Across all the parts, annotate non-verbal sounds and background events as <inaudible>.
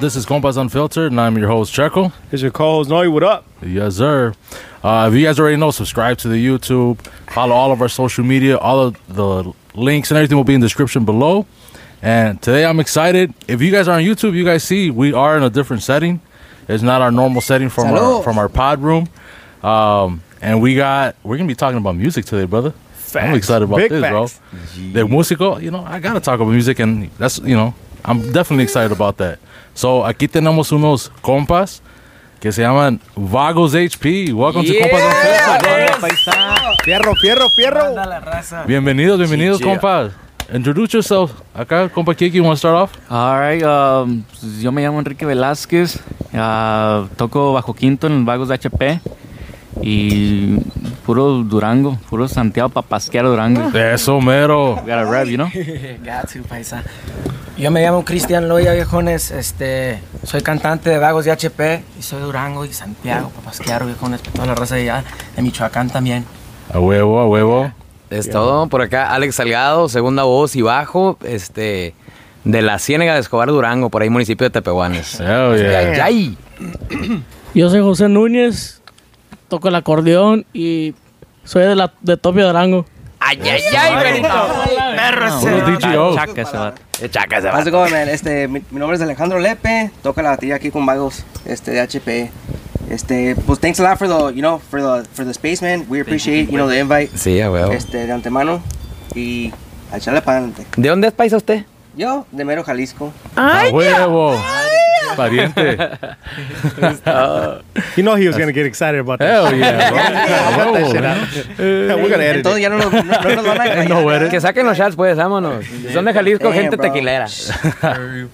This is Compas Unfiltered, and I'm your host, Checo. It's your co-host Noe. What up? Yes, sir. Uh, if you guys already know, subscribe to the YouTube, follow all of our social media. All of the links and everything will be in the description below. And today I'm excited. If you guys are on YouTube, you guys see we are in a different setting. It's not our normal setting from our from our pod room. Um, and we got we're gonna be talking about music today, brother. I'm excited about Big this, facts. bro. The músico, you know, I gotta talk about music, and that's you know, I'm definitely excited about that. So aquí tenemos unos compas que se llaman Vagos HP. Welcome to Compas bro. Fierro, fierro, fierro. Bienvenidos, bienvenidos, compas. Introduce yourself. Acá, compa Kiki, you want to start off? All right, um, yo me llamo Enrique Velázquez, ah, toco bajo quinto en Vagos de HP y puro Durango, puro Santiago Papasquero Durango. Eso, mero. We got a rap, you know? <laughs> Got to, paisa. Yo me llamo Cristian Loya, viejones. Este, soy cantante de Vagos de HP y soy de Durango y Santiago, Papasquiaro, viejones, toda la raza de allá, de Michoacán también. A huevo, a huevo. Es todo. Por acá, Alex Salgado, segunda voz y bajo, este, de la Ciénega de Escobar Durango, por ahí municipio de Tepehuanes. Yeah. Ay, Yo soy José Núñez, toco el acordeón y soy de, la, de Topio Durango. ay, ay, ay, Benito. Chaca ese vato. Chaca ese vato. man? Este, mi, mi nombre es Alejandro Lepe, toca la batería aquí con Vagos, este, de HP. Este, pues thanks a lot for the, you know, for the, for the space, man. We appreciate, you know, the invite, Sí, a huevo. este, de antemano. Y a echarle para adelante. ¿De dónde es paisa usted? Yo, de Mero, Jalisco. A huevo. Pariente. <laughs> You know he was gonna get excited about that. Hell yeah, bro. <laughs> A huevo. We're gonna edit Entonces it. ya no, no, no nos van a Ain't <laughs> no engañar. way. Que saquen los shots, pues, vámonos. Son de Jalisco, Damn, gente bro. tequilera.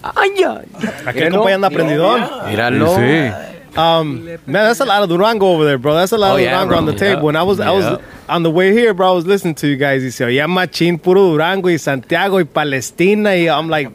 Ay, ay. Aquí el compa ya anda prendidón. Míralo. Sí. Um, man, that's a lot of Durango over there, bro. That's a lot Oh, of yeah, Durango bro. on the Yeah. table. When I was, I was Yeah. On the way here, bro. I was listening to you guys. Y se oía machín, puro Durango y Santiago y Palestina. Y I'm like,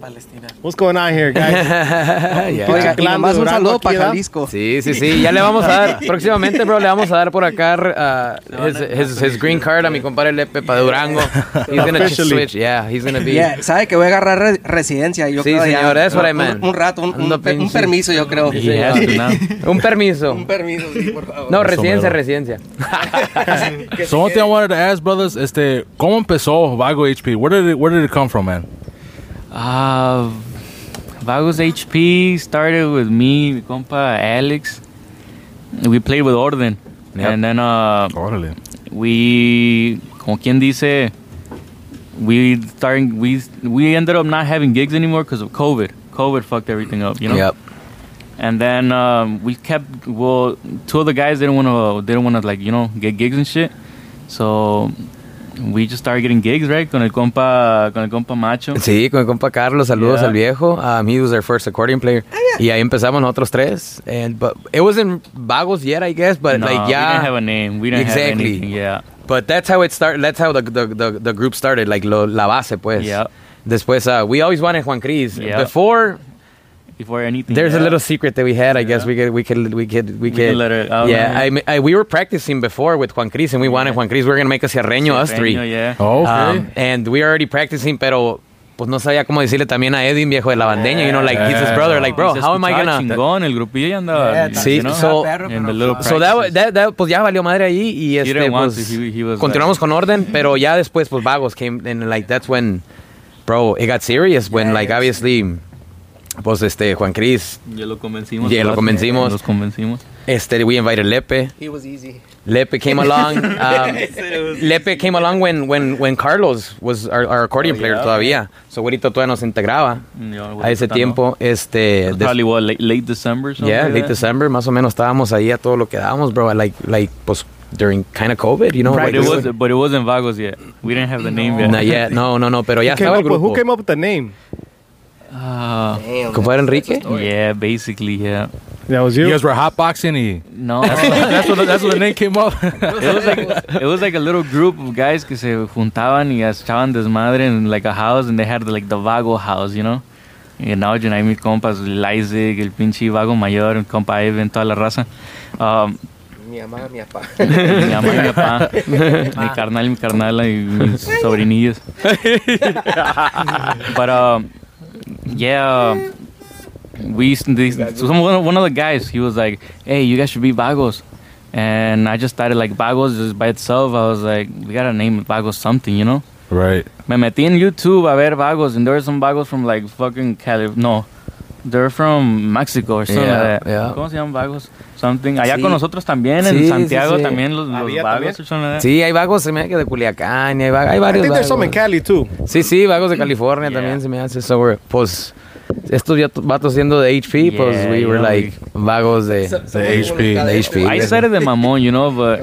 what's going on here, guys? <laughs> <laughs> Ya. Oiga, y nomás un saludo para. Jalisco. Sí, sí, sí. Ya le vamos a dar, <laughs> próximamente, bro, le vamos a dar por acá uh, his, his, his green card a mi compadre Lepe para Durango. He's gonna switch. Yeah, he's gonna be. Yeah, sabe que voy a agarrar re- residencia. Yo Sí, creo señor, that's what I Un- ment. Un, rato, un, un, un permiso, yo creo. Has to now. Un permiso. Un permiso, sí, por favor. No, residencia, residencia. One thing I wanted to ask, brothers, is este, ¿cómo empezó Vago HP? Where did it, where did it come from, man? Uh, Vagos HP started with me, mi compa Alex. We played with Orden. Yep. And then uh, Órale. we, como quien dice, we starting we we ended up not having gigs anymore because of COVID. COVID fucked everything up, you know. Yep. And then um, we kept well, two of the guys didn't want to didn't want to like you know get gigs and shit. So we just started getting gigs, right? Con el compa con el compa Macho. Sí, con el compa Carlos, saludos Yeah. al viejo. Um, he was our first accordion player. Y ahí empezamos nosotros tres. And, but it wasn't Vagos yet, I guess, but no, like, we yeah. didn't have a name. We didn't Exactly. have anything. Yeah. But that's how it started. That's how the the, the, the group started. Like lo, la base, pues. Yeah. Después, uh, we always wanted Juan Cris. Yeah. Before, Before anything. there's yeah. a little secret that we had. I guess we could we could we could we We could. can let it out yeah. I, mean, I, we were practicing before with Juan Cris, and we wanted Juan Cris. We are gonna make a cierreño, us three. Pequeño, Yeah. Oh, okay. Um, and we were already practicing, pero pues no sabía cómo decirle también a Edwin, viejo de la bandeña. You know, like he's his brother. Like, bro, how am I gonna? Chingón, el grupillo ya andaba. Yeah, Sí, you know, so- in the little So that, practices. that, that, pues ya valió madre ahí y este, didn't want pues, to. He- he continuamos like- con orden, pero ya después pues Vagos came and like that's when, bro, it got serious when like obviously, pues este Juan Cris, Ya lo convencimos. Ya lo convencimos. Los convencimos. este we invited Lepe, He was easy. Lepe came <laughs> along, um, Lepe came along when when when Carlos was our, our accordion player todavía, so güerito todavía nos integraba Ya, a ese ahorita no. tiempo, este, Probably what, late, late December? something yeah, like late that? December, más o menos estábamos ahí a todo lo que dábamos, bro, like like pues during kind of COVID, you know, But like, it we was, but it wasn't Vagos yet. We didn't have the name yet. Not yet. No, no, no. Pero ya Who estaba el with, grupo. who came up with the name? Uh, Damn. Compadre Enrique. yeah, basically, yeah. That was You you. guys were hotboxing y No, that's what that's what the name came up. <laughs> it was like it was like a little group of guys que se juntaban y echaban desmadre in like a house and they had like the vago house, you know. Y now yo mis compas, el Isaac, el pinche vago mayor, el compa Evan, toda la raza. Um, Mi mamá, mi papá. <laughs> mi mamá mi papá, mi carnal y mi carnala y mis <laughs> sobrinillos. But um, yeah, we used to, these, so some, one, of, one of the guys, he was like, hey, you guys should be Vagos. And I just started like Vagos just by itself. I was like, we gotta name it Vagos something, you know? Right. Me metí en YouTube a ver Vagos, and there were some Vagos from like fucking Cali. No, they're from Mexico or something Yeah, like that. yeah. ¿Cómo se llaman Vagos? Something. Allá Sí. con nosotros también, en sí, Santiago sí. también los, los Vagos. también. Sí, hay vagos, se me hace de Culiacán, y hay, va- hay I varios think there's some in vagos. Cali too. Sí, sí, vagos de California Yeah. también se me hace. So we're, pues, estos ya vatos siendo de HP, pues Yeah, we were yeah, like vagos de, The HP. de HP. I said it de mamón, you know, but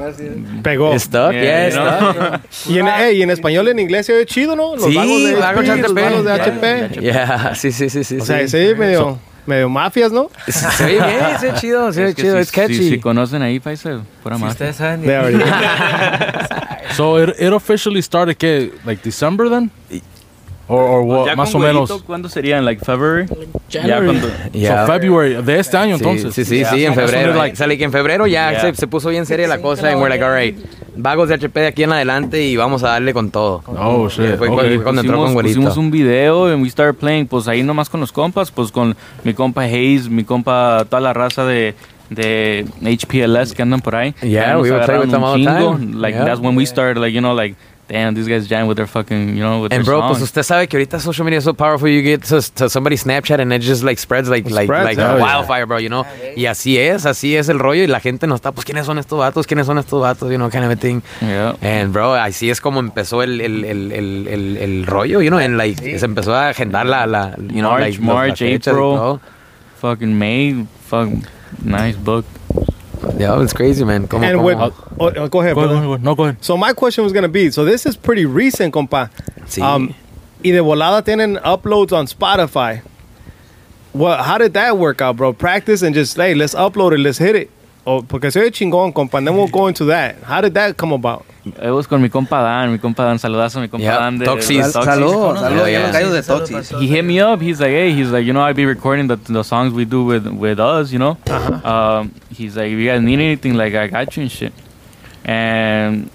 Pegó. It's stuck, yeah, Yeah, it's know? stuck. Y en, ey, y en español, en inglés se ve chido, ¿no? Los Sí, vagos de vagos HP, los HP. vagos de. HP. Yeah, <laughs> sí, sí, sí, sí. O sea, sí. sí, medio, medio mafias, ¿no? <laughs> Ve bien, se ve chido, ve es que chido, si, it's catchy. Si, si conocen ahí, paisa, pura Si más. ustedes saben, <laughs> So it, it officially started, ¿qué? Like December then? Or, or what? Ya más o con menos. Güerito, ¿Cuándo sería? ¿En like February? Ya January. cuando... Yeah. So February de este año Sí, entonces. Sí, sí, Yeah. sí, en febrero. Like, o sea, like, en febrero ya Yeah. se, se puso bien seria la cosa. And we're like, all right, vagos de HP de aquí en adelante y vamos a darle con todo. Oh, shit. Fue Okay. cuando, entró con pusimos, Güerito. pusimos un video and we started playing, pues ahí nomás con los compas, pues con mi compa Hayes, mi compa, toda la raza de, de HPLS que andan por ahí. Yeah, we would play agarraron with them all the chingo. time. Like, Yeah. that's when we started, like, you know, like, damn, these guys jam with their fucking, you know, with And their bro, pues usted sabe que ahorita social media is so powerful. You get to, to somebody's Snapchat and it just like spreads like like Spreads, like wildfire, bro. You know. Y así es, así es el rollo y la gente no está. Pues quiénes son estos vatos, quiénes son estos vatos, you know, kind of a thing. Yeah. And bro, así es como empezó el el, el, el, el, el rollo, you know, and like se empezó a agendar la la you know March, like March, April. Fucking May, fuck, nice book. Yeah, it's crazy, man. Como, And como- with, oh, oh, go ahead, Go ahead, brother. go ahead. No, go ahead. So my question was gonna be, so this is pretty recent, compa. Sí. Um, y de volada tienen uploads on Spotify. Well, How did that work out, bro? Practice and just hey, let's upload it, let's hit it. Oh, porque soy chingón, compa. And then we'll go into that. How did that come about? It was con mi compa Dan, mi compa Dan, saludazo mi compa Yeah, Dan de Toxis. de Sal- Saludos, saludos, Yeah, yeah. gallos de Toxis. he hit me up. He's like, hey, he's like, you know, I'd be recording the, the songs we do with with us, you know. Um, he's like, if you guys need anything, like, I got you and shit. And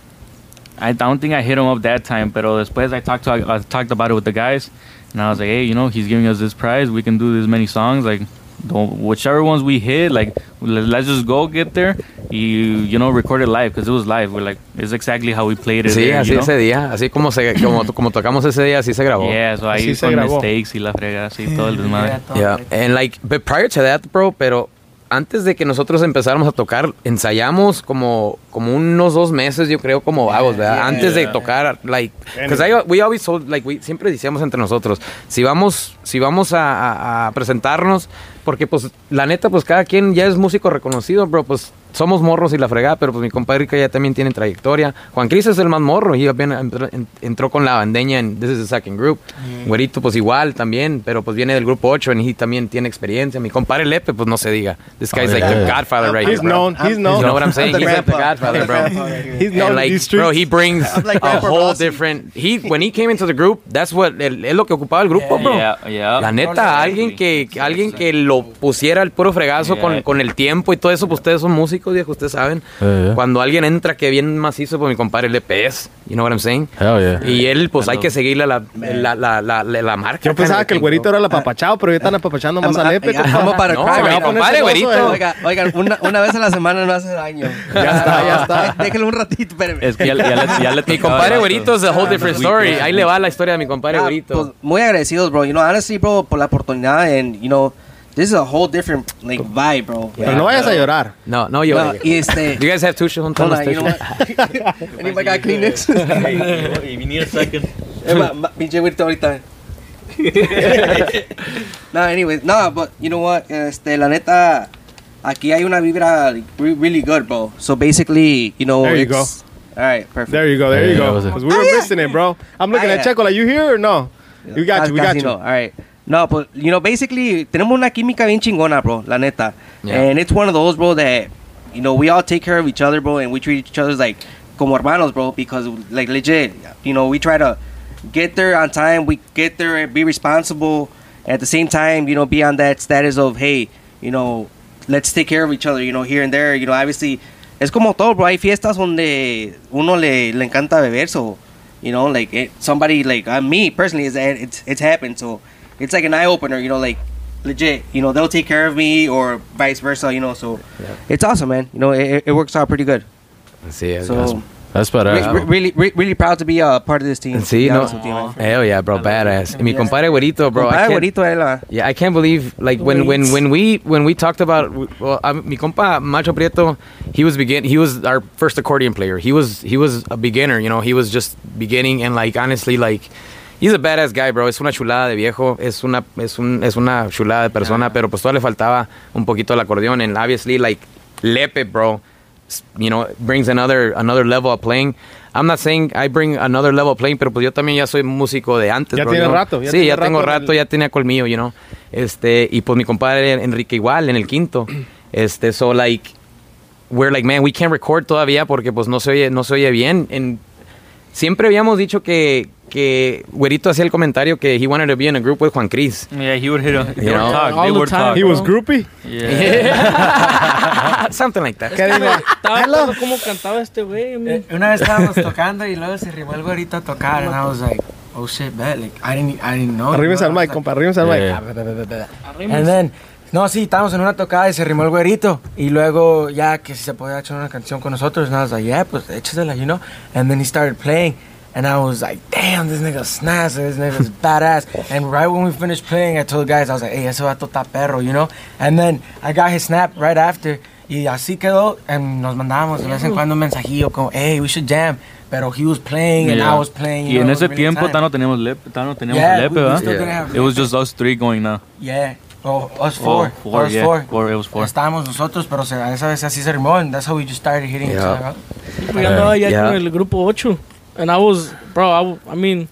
I don't think I hit him up that time, but después I talked to I talked about it with the guys, and I was like, hey, you know, he's giving us this prize. We can do this many songs, like. Don't, whichever ones we hit, like let- let's just go get there, you you know record it live because it was live. We're like it's exactly how we played it. Sí, there, así you know? ese día, así como se como, como tocamos ese día, así se grabó. Yeah, so ahí con grabó. mistakes y la frega, así todo el desmadre. Yeah, and like, but prior to that, bro, pero antes de que nosotros empezáramos a tocar, ensayamos como, como unos dos meses, yo creo, como vagos, ¿verdad? yeah, antes de tocar, like, because we always told, like, we, siempre decíamos entre nosotros, si vamos, si vamos a, a- a presentarnos, porque pues, la neta, pues cada quien ya es músico reconocido, bro, pues somos morros y la fregada, pero pues mi compadre ya también tiene trayectoria. Juan Cris es el más morro, y apenas entró, en- entró con la bandeña en This is the Second Group. Güerito, pues igual también, pero pues viene del grupo 8 y también tiene experiencia. Mi compadre Lepe, pues no se diga. This guy's Oh, like the yeah. godfather right He's here, bro. known. He's You known. know what I'm saying? I'm the He's like the godfather, the bro. <laughs> He's known And like, these bro, he brings <laughs> like a whole different. He when he came into the group, that's what es lo que ocupaba el grupo, bro. Yeah, yeah. La neta, alguien que alguien que lo pusiera el puro fregazo con, con el tiempo y todo eso, pues ustedes son músicos, viejo, ustedes saben. Yeah, yeah. Cuando alguien entra que bien macizo, pues mi compadre Lepe es, you know what I'm saying? Hell yeah. Y él, pues hay que seguirle la, la, la, la, la, la marca. Yo pensaba que el güerito era el apapachado, pero ya están apapachando más a Lepe. Vamos para No, mi compadre, güerito. Oiga, oigan, una, una vez a la semana no hace daño. Ya está, ya está. Déjenlo un ratito, espérame. Es que ya, ya le, ya le Mi compadre Güerito es a whole different story. Ahí le va la historia de mi compadre Ah, Güerito. pues, muy agradecidos, bro. You know, honestly, bro, por la oportunidad and, you know, this is a whole different, like, vibe, bro. Pero no vayas a llorar. No, no, yo. No, y este... You guys have two shoes on Hold Thomas on, you know what? <laughs> Anybody got Kleenex? <laughs> <laughs> Eh, ma- ma- Pinche güerito ahorita. no, anyways, no, but you know what? Este, la neta, aquí hay una vibra like, re- really good, bro. So basically, you know, There you it's, All right, perfect. There you go. There you Yeah, that go. was it. 'Cause we were missing it, bro. I'm looking Ah, at yeah. Checo. Like, you here or no? We got you. We got Casi you. no. All right. No, but you know, basically, tenemos una química bien chingona, bro. La neta. Yeah. And it's one of those, bro, that you know we all take care of each other, bro, and we treat each other like como hermanos, bro, because like legit, you know, we try to get there on time. We get there and be responsible. At the same time, you know, be on that status of hey, you know, let's take care of each other. You know, here and there. You know, obviously, es como todo, bro. Hay fiestas donde uno le, le encanta beber, so you know, like it, somebody like uh, me personally is it's it's happened. So it's like an eye opener. You know, like legit, you know, they'll take care of me or vice versa, you know. So it's awesome, man. You know, it, it works out pretty good. See, es- So That's better. re- re- really, re- really proud to be a part of this team. See, no. you. Hell yeah, bro, badass. Mi compadre güerito, bro. I Compadre, él, ah. Yeah, I can't believe like when when when we when we talked about well, um, mi compa Macho Prieto, he was begin he was our first accordion player. He was he was a beginner, you know. He was just beginning and like honestly like he's a badass guy, bro. Es una chulada de viejo, es una es un es una chulada de persona, pero pues todavía le faltaba un poquito el acordeón and obviously like Lepe, bro, you know, brings another another level of playing. I'm not saying I bring another level of playing, pero pues yo también ya soy músico de antes, Ya bro, tiene know. rato, ya sí, tiene ya tengo rato en rato, el- ya tenía colmillo, you know. Este, y pues mi compadre Enrique igual en el quinto. <clears throat> Este, so like we're like, man, we can't record todavía porque pues no se oye no se oye bien. En- siempre habíamos dicho que que Güerito hacía el comentario que he wanted to be in a group with Juan Cris. Yeah, he would hit they You would know? talk. All They the would time. talk. He was groupie. Yeah. <laughs> Something like that. ¿Qué digo? Estaba cómo cantaba este güey. Eh, Una vez estábamos tocando y luego se rimó el güerito a tocar and I was like, oh shit, bet, like, I didn't, I didn't know. Arrímense you al mic, compa, arrímense al mic. And then, no, sí, estábamos en una tocada y se rimó el güerito. Y luego, ya que si se podía echar una canción con nosotros, and I was like, yeah, pues échasela, you know. And then he started playing. And I was like, damn, this nigga snaps, this nigga's badass. And right when we finished playing, I told the guys, I was like, hey, ese vato está perro, you know. And then I got his snap right after. Y así quedó. And nos mandábamos de vez en cuando un mensajillo como, hey, we should jam. Pero he was playing and Yeah. I was playing. Y you en know, ese it was really tiempo time. tan no teníamos lepe, tan no teníamos Yeah, lepe, we- we ¿verdad? still didn't Yeah. have It was just us three going now. Yeah. Oh, us four. Oh, four, us yeah. four. Four, it was four. Estábamos nosotros, pero se, a esa vez así se rimó, and that's how we just started hitting each Yeah. other up. pues yo andaba ya Yeah. con el grupo 8. And I was, bro, I, w- I mean,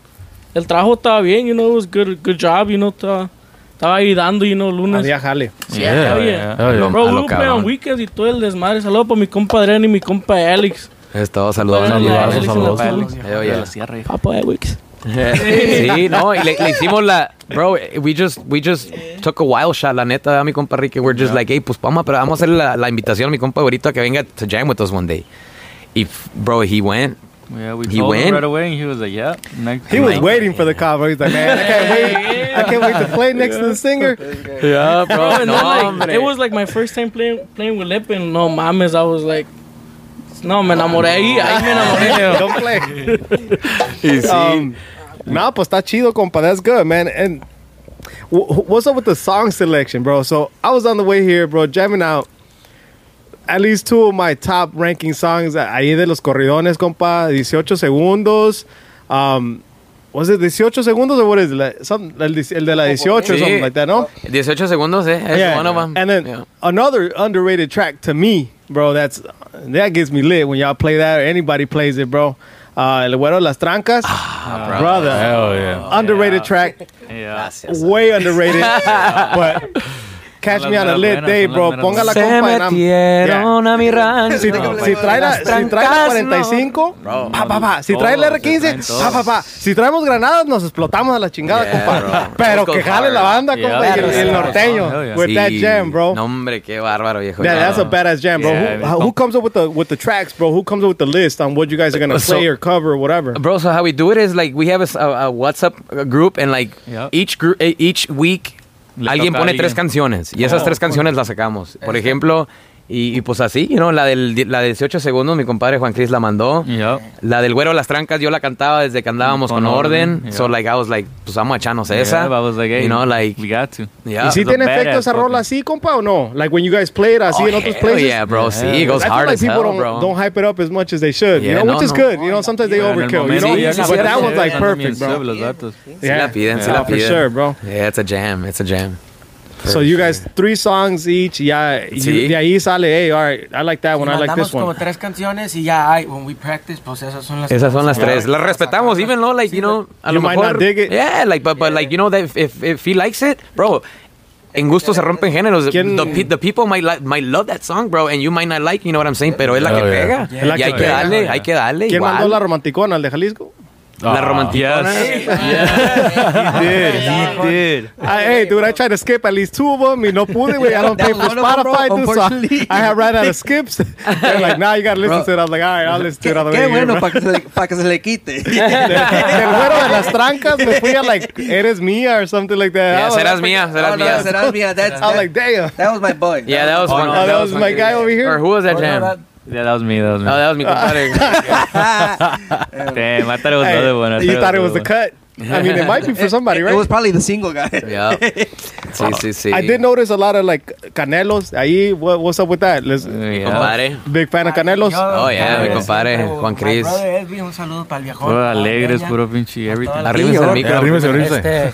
el trabajo estaba bien, you know, it was good, good job, you know, estaba, estaba ahí dando, you know, lunes. Había jale. Yeah, Yeah, yeah. yeah. Yeah. Bro, lo on weekends y todo el desmadre. Saludos para mi compa Adrián y mi compa Alex. Estaba saludando. Saludos. yeah. Papa Alex. sí, no, y le, le hicimos la, bro, we just, we just took a wild shot, la neta, a mi compa Ricky, we're just like, hey, pues vamos, pero vamos a hacer la, la invitación a mi compa ahorita que venga to jam with us one day. Y, bro, he went. Yeah, we He told him went? right away, and he was like, "Yeah." Next, He was Like- waiting for the call. He's like, man, I can't wait. I can't wait to play next to the singer. <laughs> Yeah, Bro, bro, and no, then, like, it was like my first time playing playing with Lepe. and No mames, I was like, no, me enamoré ahí, ahí me <laughs> enamoré. Don't play. <laughs> Um, nah, pues está chido, compa. That's good, man. And wh- wh- what's up with the song selection, bro? So I was on the way here, bro, jamming out at least two of my top ranking songs ahí de los corridones, compa. 18 segundos. Um, was it 18 segundos or what is it? Like, some, el, el de la 18 or Sí. something like that, no? 18 segundos, eh, es one of them. And then Yeah. another underrated track to me, bro. That's that gets me lit when y'all play that or anybody plays it, bro. Uh, El Güero de las Trancas, Ah, brother. Hell yeah. Underrated track, Yeah. way underrated. <laughs> but catch me on a lit day, bro. Ponga la Se compa and I'm- metieron a mi rancho. Si, si trae la, si trae la 45, Bro. pa, pa, pa. Si trae el R15, pa, pa, pa. Si traemos granadas, nos explotamos a la chingada, Yeah, compa. bro. Pero Let's que go jale la banda, Yeah, compa, y el, yeah, el yeah. norteño with that jam, bro. No, hombre, qué bárbaro, viejo. Yeah, that's a badass jam, bro. Who, who comes up with the with the tracks, bro? Who comes up with the list on what you guys are gonna play or cover or whatever? Bro, so how we do it is like we have a, s- a- a WhatsApp group and like each group eh, each week Le alguien pone alguien. tres canciones y esas tres canciones las sacamos. Por ejemplo, y, y pues así, you know, la del la de 18 segundos mi compadre Juan Cris la mandó. Yeah. La del güero las trancas yo la cantaba desde que andábamos con, Con orden. orden, So yeah. like I was like, pues vamos a echarnos esa. Yeah, I was like, hey, you know, like we got to. yeah. ¿Y si tiene efecto esa rola así, compa, o no? Like when you guys play it así Oh, in other places? yeah, bro. Sí, it goes I feel hard like as people hell, don't, bro. don't hype it up as much as they should, you Yeah, know, no, which is no. good. You know, sometimes they overkill, you know, but that was like perfect, bro. Sí la piden, sí Yeah, la for piden. sure, bro. Yeah, it's a jam, it's a jam. So you guys three songs each, ya, you- Sí. de ahí sale, hey, all right, I like that one, I like this como one. tres canciones y ya, ay, when we practice, pues esas son las Esas son las Yeah. tres. Las respetamos, even though, like, you know, a You lo might mejor. not dig it. Yeah, like, but, but like, you know, that if, if, if he likes it, bro, en gusto se rompen géneros. ¿Quién- The, pe- the people might, like, might love that song, bro, and you might not like, you know what I'm saying, pero es la que Oh, yeah. pega. La Y que hay que darle, hay que darle. ¿Quién igual. mandó la romanticona, el de Jalisco? La Ah. romanticona. He did. He did. I, hey, dude, I tried to skip at least two of them. Y no pude, güey. I don't pay for one of them, bro, Spotify, dude. So. I, I have ran out of skips. They're like, nah, you gotta listen Bro. to it. I was like, all right, I'll listen to Qué, it on the qué way bueno para que, se le- pa' que se le quite. <laughs> Del güero de las trancas me fui a like, eres mía or something like that. Yeah, I was- serás mía, serás Oh, no, mía. serás mía. That's, I was like, damn. that was my boy. Yeah, that was Oh, fun. no, Oh, that was my guy over here? Or who was that Oh, jam? That was me. That was me. No, that was mi compadre. Damn, I thought it was the other one. I you thought it was the cut. I mean, it might be for <laughs> somebody, It right? was probably the single guy. <laughs> yeah. Sí, sí, sí. I did notice a lot of like Canelos. Ahí, what, what's up with that? Les- Yeah. Compadre. Big fan of Canelos. Oh, yeah, mi compadre, Juan Cris. un saludo para el viejón. Puro alegres, puro pinche everything. vida. al micro. Arrímense, arrímense.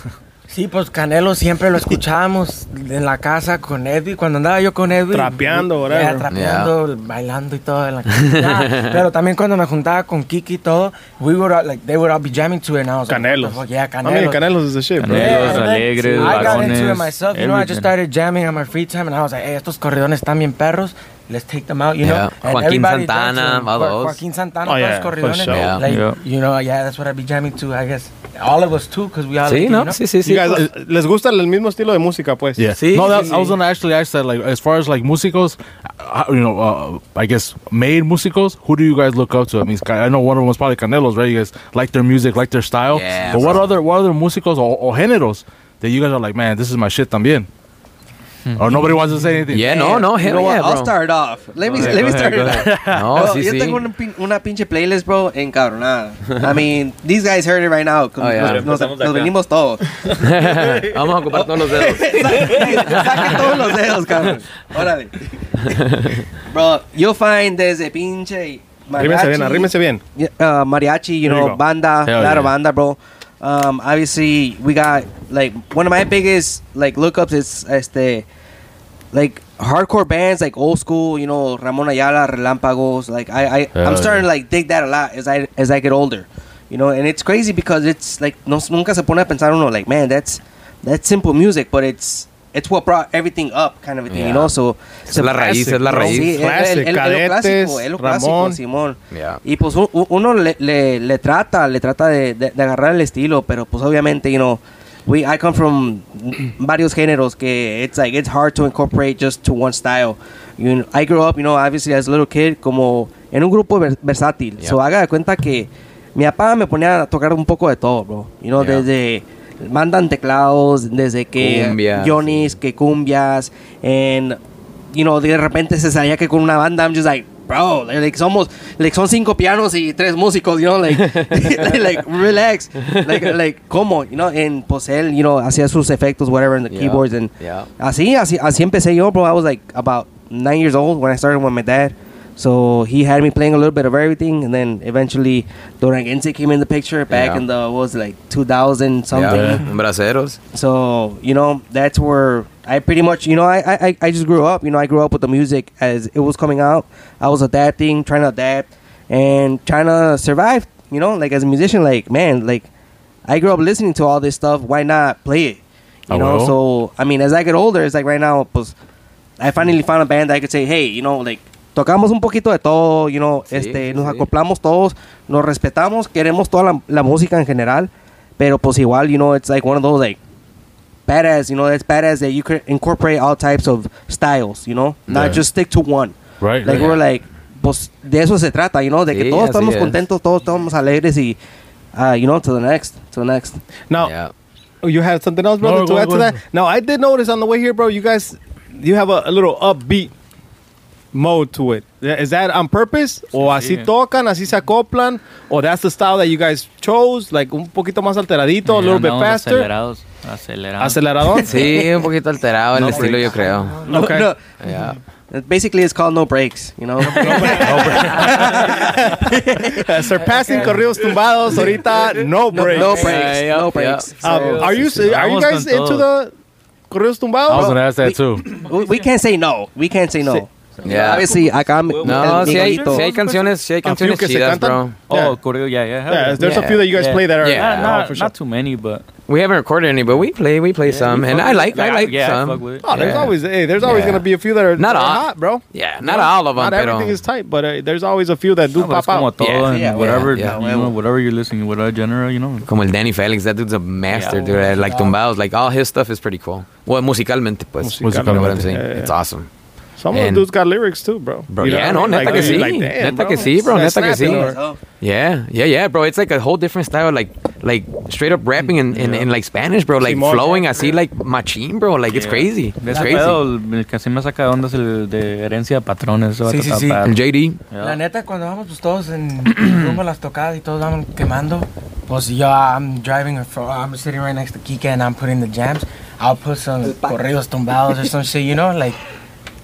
Sí, pues Canelo siempre lo escuchábamos en la casa con Edwin. Cuando andaba yo con Edwin. Trapeando, yeah, whatever. trapeando, bailando y todo en la casa. Yeah, Pero también cuando me juntaba con Kiki y todo, we would all, like, they would all be jamming to it. And I was like, Canelos. fuck? Yeah, I Canelos. mean, Canelos is the shit, bro. Canelos. Yeah, alegres, I got into it myself. You know, I just started jamming on my free time, and I was like, "Hey, estos corridones están bien perros. Let's take them out." You Yeah. know, and Joaquin Santana, danced to all those. Joaquin Santana, Oh, yeah, los for sure. Yeah. Like, Yeah. you know, yeah, that's what I'd be jamming to. I guess all of us too, because we all. Sí, you ¿no? know? Sí, sí, sí. You guys, uh, les gusta el mismo estilo de música, pues. Yeah. Sí, no, that, sí, I was gonna actually ask that. Like, as far as like musicos, uh, you know, uh, I guess made musicos. Who do you guys look up to? I mean, I know one of them was probably Canelos, right? You guys like their music, like their style. Yeah, But what bro. other what other musicos or, or géneros that you guys are like, man, this is my shit también? Or nobody wants to say anything. Yeah, no, no, You hell know what? yeah, bro. I'll start off. Let me let me start it off. No, Bro, sí, yo sí. tengo una, pin- una pinche playlist, bro, encabronada. I mean, these guys heard it right now. Oh, yeah. Nos, nos- nos venimos todos. <laughs> Vamos a ocupar todos los dedos. <laughs> Saquen todos los dedos, cabrón. Órale. <laughs> Bro, you'll find desde pinche Arrímense bien, arrímense bien. Yeah, uh, mariachi, you There you know, go. banda, Hell lot yeah. banda, bro. Um, obviously, we got like one of my biggest like lookups is este like hardcore bands like old school, you know, Ramon Ayala, Relámpagos. Like I, I I'm starting to like dig that a lot as I as I get older, you know. And it's crazy because it's like no, nunca se pone a pensar uno like man, that's that's simple music, but it's it's what brought everything up, kind of a thing, Yeah. you know. So Es la raíz, es la raíz. Sí, Classic, el, el, el, lo clásico, es lo clásico, Ramón. Simón. Yeah. Y pues uno le, le, le trata, le trata de, de, de agarrar el estilo, pero pues obviamente, you know, we, I come from varios géneros que it's like, it's hard to incorporate just to one style. You know, I grew up, you know, obviously as a little kid, como en un grupo vers- versátil. Yeah. So haga de cuenta que mi papá me ponía a tocar un poco de todo, bro. You know, Yeah. desde mandan teclados, desde que Cumbias, Johnny's, que cumbias, and you know, de repente se salía que con una banda, I'm just like, bro, like somos, like son cinco pianos y tres músicos, you know, like, <laughs> <laughs> like, relax, like, like, ¿cómo? You know, and pues él, you know, hacía sus efectos, whatever, in the Yeah. keyboards, and Yeah. así, así, así empecé yo, bro, I was like about nine years old when I started with my dad. So he had me playing a little bit of everything, and then eventually Duranguense came in the picture back Yeah. in the what was like 2000 something. Yeah. Braceros. So you know that's where I pretty much you know I, I I just grew up. You know I grew up with the music as it was coming out. I was adapting, trying to adapt, and trying to survive. You know, like as a musician, like man, like I grew up listening to all this stuff. Why not play it? You Ah, know. well. So I mean, as I get older, it's like right now, pues, I finally found a band that I could say, hey, you know, like tocamos un poquito de todo, you know, Sí, este, sí, nos acoplamos todos, nos respetamos, queremos toda la, la música en general, pero pues igual, you know, it's like one of those like badass, you know, that's badass that you could incorporate all types of styles, you know, not Yeah. just stick to one. Right. Like right. we're like, pues de eso se trata, you know, de que Sí, todos así estamos es. contentos, todos estamos alegres y, uh, you know, to the next, to the next. Now, Yeah. Oh, you had something else, brother, No, to go- add to go that? ahead. No, I did notice on the way here, bro, you guys, you have a, a little upbeat mode to it. Is that on purpose? o así sí. tocan, así se acoplan? Or that's the style that you guys chose? Like un poquito más alteradito, a little bit faster? Acelerados. Acelerados. Aceleradón? <laughs> Sí, un poquito alterado el No estilo, breaks. yo creo. No, Okay. no. Yeah. Basically, it's called no breaks, you know. Uh, <laughs> <laughs> surpassing corridos tumbados, ahorita, no breaks. No breaks. Yeah, yeah, no yeah. breaks. Um, So, are you are you guys into the corridos tumbados? I was gonna ask that too. we, we can't say no. We can't say no. Yeah. Obviously, acá mi- No, mi sí hay, gallito. sí hay canciones, sí hay canciones chidas, cantan. bro. Oh, Yeah. correo, yeah, yeah. hell Yeah, there's a few that you guys Yeah. play that are Yeah. Not, oh, not, for sure. not too many, but We haven't recorded any, but we play. We play some, and I like. I like yeah, some. I fuck with it. Oh, there's Yeah. always hey, there's always Yeah. gonna be a few that are Not that all. hot, bro. Yeah, not all of them, Not pero everything is tight, but uh, there's always a few that do No, pop como out. Yeah, and yeah, whatever, you know, whatever you're listening, whatever genre, you know. como el Danny Felix. That dude's a master, dude. I like tumbados. Like all his stuff is pretty cool. Well, musicalmente, pues. Musicalmente, what I'm saying? yeah, yeah. It's awesome. Some of the dudes got lyrics too, bro. Bro, You know yeah, what no, mean? neta Like, que sí. like, damn, Neta que sí, bro, That's neta que sí. or- Yeah, yeah, yeah, bro. It's like a whole different style, like like straight up rapping in, in, in like Spanish, bro. Like Simón. flowing así like machine, bro. Like it's crazy. De It's crazy. pedo, el que sí me saca de onda es el de herencia de patrones. ese Sí, sí, sí. El JD. Yeah. La neta, cuando vamos pues todos en rumbo a las tocadas y todos vamos quemando, pues yo, I'm driving, I'm sitting right next to Kike and I'm putting the jams. I'll put some corridos tumbados or some shit, you know, like.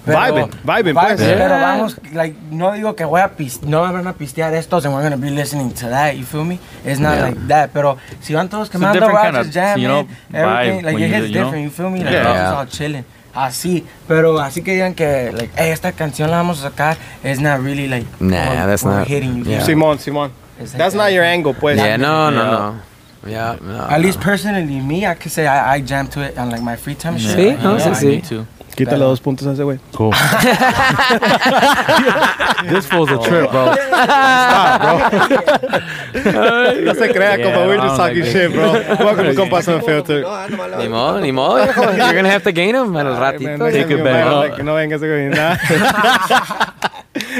Vibing, vibing, pues. Pero vamos, like, no digo que voy a pis, no van a pistear estos and we're gonna be listening to that, you feel me? It's not Yeah. like that, pero si van todos quemando, different of, jamming, you know, everything, vibe like it you hits you know? different, you feel me? Like, Yeah. Yeah. all chilling. Así, pero así que digan que, like, hey, esta canción la vamos a sacar, it's not really like, Nah, what that's we're not- hitting, you yeah. Simon. It's like That's that. not your angle, pues. Yeah, no, no, Yeah. no. Yeah, no. At least personally, me, I could say I, I jam to it on like my free time. shit. Sí, Like, no, yeah, sí, I sí. need Me too. Quítale dos puntos a ese güey. Cool. <laughs> this fool's a trip, bro. No se crea, Yeah, compa. We're I just don't talking like shit, bro. <laughs> Welcome to Compas Unfiltered. No, ando mal. Ni modo, ni modo. You're gonna have to gain him al ratito. Man, Take it back. no, like, No venga ese güey. Nah.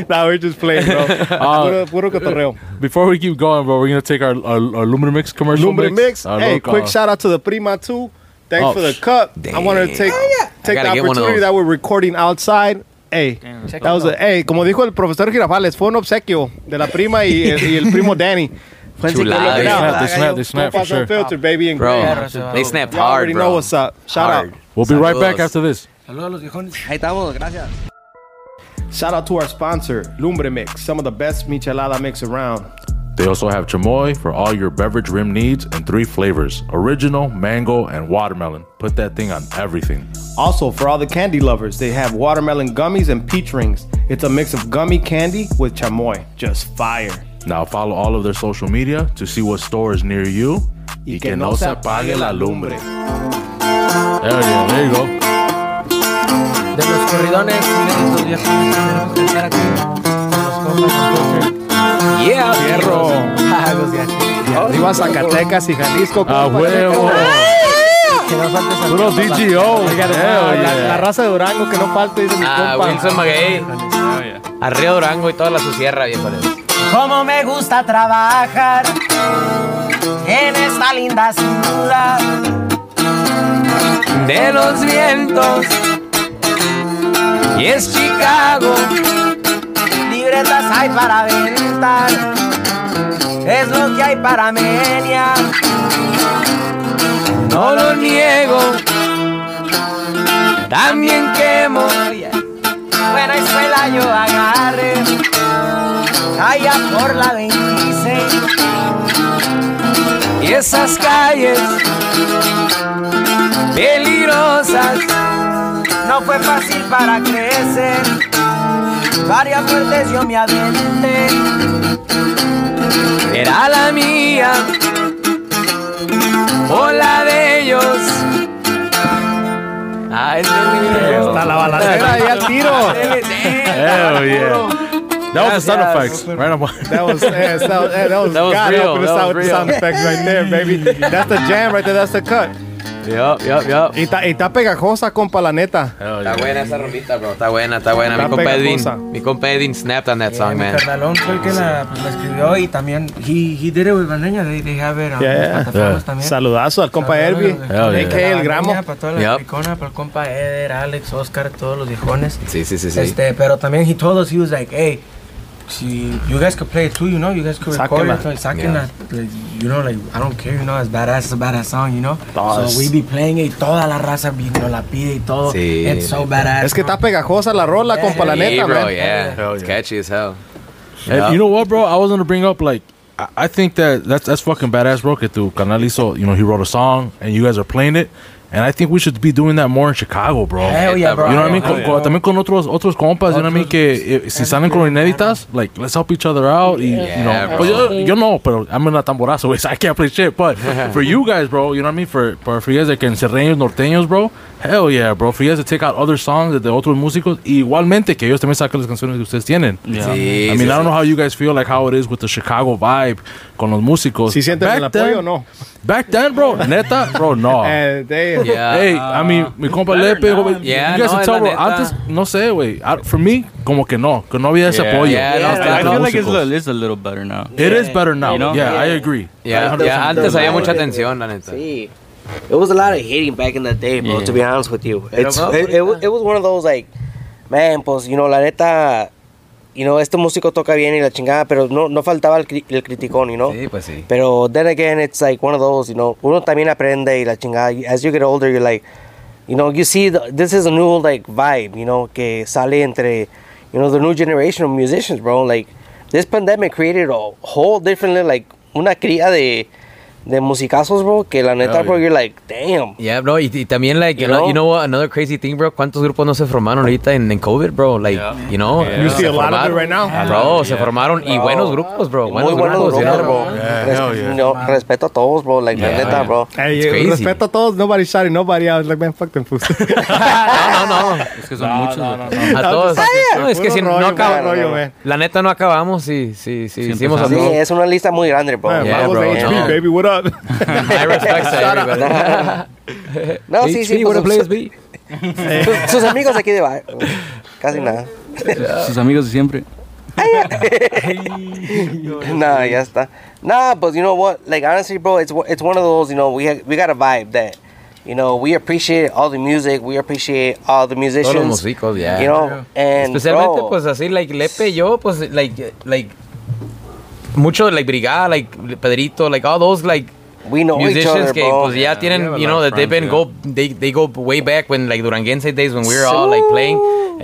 <laughs> nah, we're just playing, bro. Uh, puro, puro cotorreo. Before we keep going, bro, we're gonna take our our, our Lumina Mix commercial Lumbre mix. Our Hey, local- quick uh, shout out to the Prima too. Thanks Oh, for the cup. I wanted to take take the opportunity that we're recording outside. Hey, that was it a, hey, como dijo el profesor Girafales, fue un obsequio de la prima y, el- y el primo Danny. Chulada. It out. They snap, they snap for sure. Unfiltered, baby, and Bro, va. they snapped hard, already bro. know what's up. Shout Hard. out. We'll be right back after this. Saludos a los viejones. Ahí estamos, gracias. Shout out to our sponsor, Lumbre Mix, some of the best michelada mix around. They also have chamoy for all your beverage rim needs in three flavors original, mango, and watermelon. Put that thing on everything. Also, for all the candy lovers, they have watermelon gummies and peach rings. It's a mix of gummy candy with chamoy. Just fire. Now follow all of their social media to see what store is near you. Y que no se apague la lumbre. Hell yeah, there you go. De los corridones, miren, estos días tenemos que estar aquí los compas Unfiltered. Yeah. Fierro. Ah, aquí. Arriba Zacatecas y Jalisco. A compa. huevo. Que no falte esa Puro DGO. Yeah. la raza de Durango que no falte, dice mi Ah, compa. Wilson Maguey. Arriba Durango y toda la su sierra, viejo. Cómo me gusta trabajar en esta linda ciudad. De los vientos. Y es Chicago. Libretas hay para aventar, es lo que hay para menear. No lo niego. También quemo. Buena escuela yo agarré, allá por la 26. Y esas calles peligrosas. No fue fácil para crecer, varias muertes yo me aventé. Era la mía o la de ellos. Ah, ese es Está la balacera ahí al tiro. Hell yeah. That was the sound effects. Right on. That was, eh, that was, eh, that was, That was God real, that was real. sound effects right there, baby. That's the jam right there. That's the cut. Yup, yup, yup. Y está, y está pegajosa, compa, la neta. Hell Está yeah. buena esa rolita, bro. Está buena, está buena. Está mi compa Edwin, mi compa Edwin snapped on that song, mi man. carnalón fue el que la, pues, la escribió y también, he, he did it with Baneña, they, they have it on Yeah, yeah. plataformas Yeah. también. Saludazo al compa Elvi. Para el gramo. Para toda la ricona, para el compa Eder, Alex, Oscar, todos los viejones. Sí, sí, sí, sí. Este, pero también he told us, he was like, hey, si you guys could play it too, you know, you guys could record it, like, sáquenla. Like, you know, like, I don't care, you know, it's badass, it's a badass song, you know. Todas. So we be playing it toda la raza vi- nos la pide y todo. Sí, It's so neta. badass. Es que está pegajosa la rola, compa, la neta, bro, man. yeah. Hell It's yeah. catchy as hell. And Yeah. you know what, bro? I was gonna bring up like I, I think that that's that's fucking badass, bro. Que tu canal hizo, you know, he wrote a song and you guys are playing it. And I think we should be doing that more in Chicago, bro. Hell yeah, bro. You know what I mean? Hell Con- yeah. con- también con otros otros compas, you know what I mean? Que eh, si salen con inéditas, like, let's help each other out. Y, you know, bro. pues yo, yo no, pero I'm in a tamborazo, so <laughs> I can't play shit. But for you guys, bro, you know what I mean? For, for, for you guys that can serreños, norteños, bro, hell yeah, bro. For you guys to take out other songs de otros músicos, igualmente que ellos también saquen las canciones que ustedes tienen. Yeah. Sí, I sí, mean, I don't know how you guys feel like how it is with the Chicago vibe con los músicos. Si sienten Back el apoyo then- o no. Back then, bro, <laughs> neta, bro, no. <laughs> They- Yeah. Hey, I mean, mi compa Lepe, güey, Yeah, you guys no, tell, bro, antes, no sé, güey, I- for me, como que no, que no había ese Yeah. apoyo. Yeah, no, I, feel like it's, little, it's a little better now. It is better now. You know? Yeah, I Yeah. agree. Ya, 100% ya antes había mucha tensión, la neta. See, it was a lot of hating back in the day, bro. Yeah. To be honest with you, it's, it, it, it was one of those like, man, pues, you know, la neta, you know, este músico toca bien y la chingada, pero no, no faltaba el, cri- el criticón, you know. Sí, pues sí. Pero then again, it's like one of those, you know, uno también aprende y la chingada. As you get older, you're like, you know, you see, the, this is a new like vibe, you know, que sale entre, you know, the new generation of musicians, bro. Like, this pandemic created a whole different, like, una cría de, de musicazos, bro, que la neta, bro, yeah. you're like, damn. Yeah, bro, y, y también, like, you You know, know? you know what, another crazy thing, bro, ¿cuántos grupos no se formaron ahorita en, en COVID, bro? Like, Yeah. you know, Yeah. You se see a lot of it formaron. right now. Bro, se Yeah. formaron, y Bro. buenos grupos, bro, buenos Muy buenos grupos, bro. Yeah, Res- hell yeah. you know, respeto a todos, bro, like, Yeah, la neta, bro. Hey, It's crazy. respeto a todos. Nobody shouting nobody out. Like, man, fuck them fools. <laughs> No, no, no, Es que son muchos. güey. a todos. No, es que si no acabamos, la neta no acabamos, sí, sí, sí, hicimos. Sí, es una lista muy grande, bro. Bro, no. baby, what up? <laughs> I respect to everybody. <laughs> No, sí, sí, what a pues, sus, <laughs> sus amigos aquí de Ba- Casi nada. Sus amigos de siempre. nah, ya está. Nah, but you know what? Like honestly, bro, it's one- it's one of those. You know, we ha- we got a vibe that, you know, we appreciate all the music. We appreciate all the musicians. Todos los músicos, yeah. You know, and Especialmente, bro, pues así, like Lepe, yo, pues, like, like, mucho, like Brigada, like Pedrito, like all those, like, we know each musicians other, que, bro. pues, ya tienen, have you know, that they've been friends, go, they, they go way back when, like, Duranguense days when we were all, like, playing,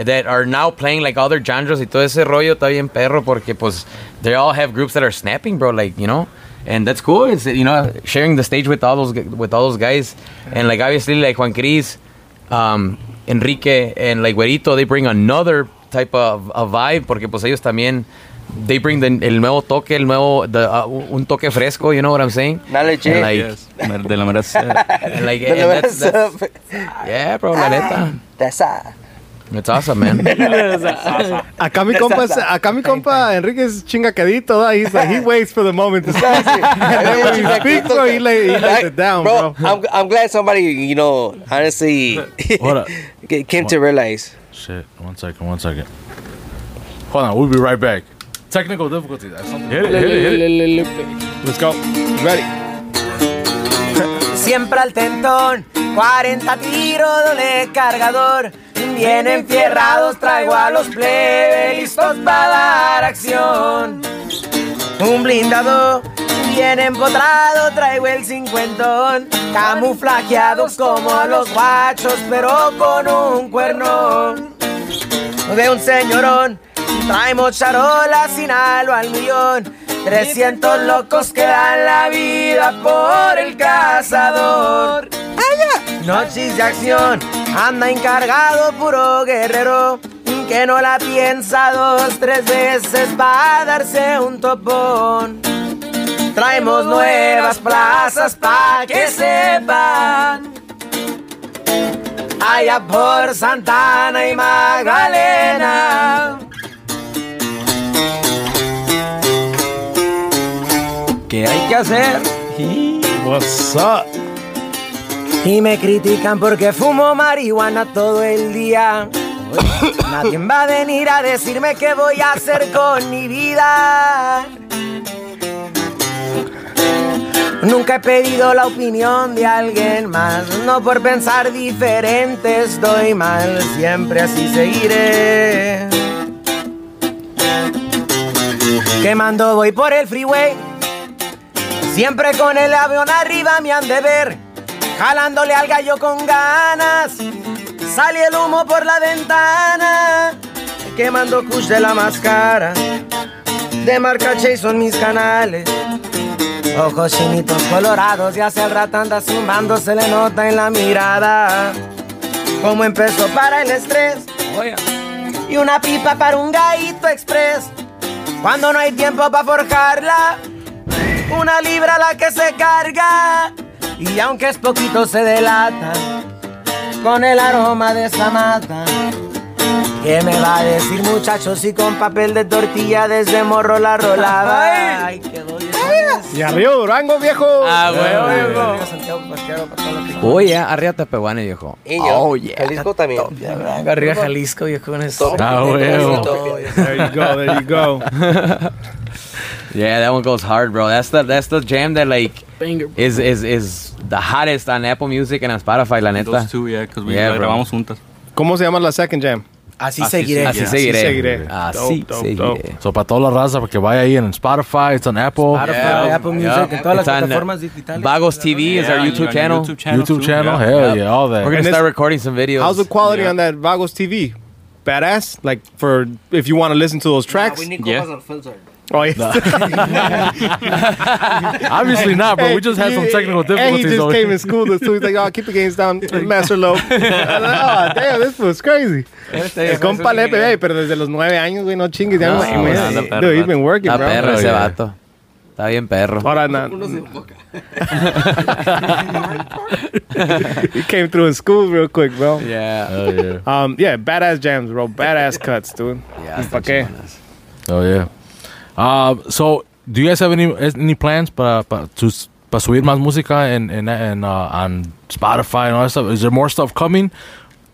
that are now playing, like, other genres y todo ese rollo está bien perro porque, pues, they all have groups that are snapping, bro, like, you know, and that's cool. It's, you know, sharing the stage with all those, with all those guys, and, like, obviously, like, Juan Cris, um, Enrique, and, like, Güerito, they bring another type of, of vibe porque, pues, ellos también, they bring the, el nuevo toque, el nuevo, the, uh, un toque fresco, you know what I'm saying? Not legit. <laughs> And, like, Yes. De la mera sed. and, like, But and that's, that's, that's, yeah, bro, la neta. that's uh, It's awesome, man. <laughs> Acá mi compa, es- acá mi compa Enrique es chingaquedito, da. He's like, he <laughs> waits for the moment to speak. and then when he speaks, bro, he lay, he lays it down, bro. I'm, I'm glad somebody, you know, honestly Hold up. ca- came to realize. Shit, one second, one second. Hold on, we'll be right back. Technical difficulties. That's something. Hit it, hit it, hit it. Let's go. Ready. Siempre al tentón, 40 tiros, doble cargador. Bien enfierrados, traigo a los plebes listos para dar acción. Un blindado, bien empotrado, traigo el cincuentón. Camuflajeados como a los guachos, pero con un cuernón. De un señorón, traemos charolas sin halo al millón. 300 locos que dan la vida por el cazador. Noches de acción, anda encargado puro guerrero que no la piensa dos, tres veces para darse un topón. Traemos nuevas plazas pa' que sepan. Allá por Santana y Magdalena. ¿Qué hay que hacer? What's up? Y me critican porque fumo marihuana todo el día. <coughs> Nadie va a venir a decirme qué voy a hacer con mi vida. Nunca he pedido la opinión de alguien más. No por pensar diferente estoy mal. Siempre así seguiré. Quemando voy por el freeway. Siempre con el avión arriba me han de ver. Jalándole al gallo con ganas. Sale el humo por la ventana. Quemando kush de la máscara. De marca Chase son mis canales. Ojos chinitos colorados y hace el rato anda zumbando, se le nota en la mirada. Como empezó para el estrés. Y una pipa para un gallito express. Cuando no hay tiempo para forjarla, una libra la que se carga. Y aunque es poquito se delata con el aroma de esa mata. ¿Qué me va a decir muchachos si con papel de tortilla desde morro la rolaba? Ay, quedó Y arriba Durango, viejo. Ah, huevo, viejo. Oh, yeah, arriba Tepehuane, viejo. Y yo, Oh, yeah. Jalisco también. Arriba Jalisco, viejo, con. Ah, huevo. There you go, there you go. Yeah, that one goes hard, bro. That's the that's the jam that like Banger. is is is the hottest on Apple Music and on Spotify, la neta. Those two, yeah, because we Yeah, la bro. grabamos juntas. ¿Cómo se llama la second jam? Así, Así seguiré. Así seguiré. Así seguiré. Así Dope, dope, seguiré. So, para toda la raza, porque vaya ahí en Spotify, it's on Apple, Spotify, Yeah. Apple Music, Yeah. en todas It's on, uh, plataformas digitales. Vagos TV is our Yeah, YouTube channel. YouTube channel. YouTube too, channel, yeah. hell yeah, all that. We're gonna start recording some videos. How's the quality Yeah. on that Vagos TV? Badass? Like for if you want to listen to those tracks? we need Yeah. compas on filter. Oh, yeah. <laughs> Obviously not, bro. We just had some technical difficulties. And he just over came here. in school this too. He's like, oh, keep the games down, <laughs> Master Low. <laughs> oh, damn, this was crazy. El compa Lepe, hey, pero desde los nueve años, güey, no chingues. Ya No, me- no, me- anda perro, Dude, he's vato. been working, Está bro. perro ese yeah. vato. Está bien perro. Ahora, na- he came through in school real quick, bro. Yeah. Hell yeah. Um, yeah, badass jams, bro. Badass cuts, dude. Yeah, ¿Pa está qué? Oh yeah. Uh, so, do you guys have any any plans para para to para subir más música en en, en uh, on Spotify and all that stuff? Is there more stuff coming?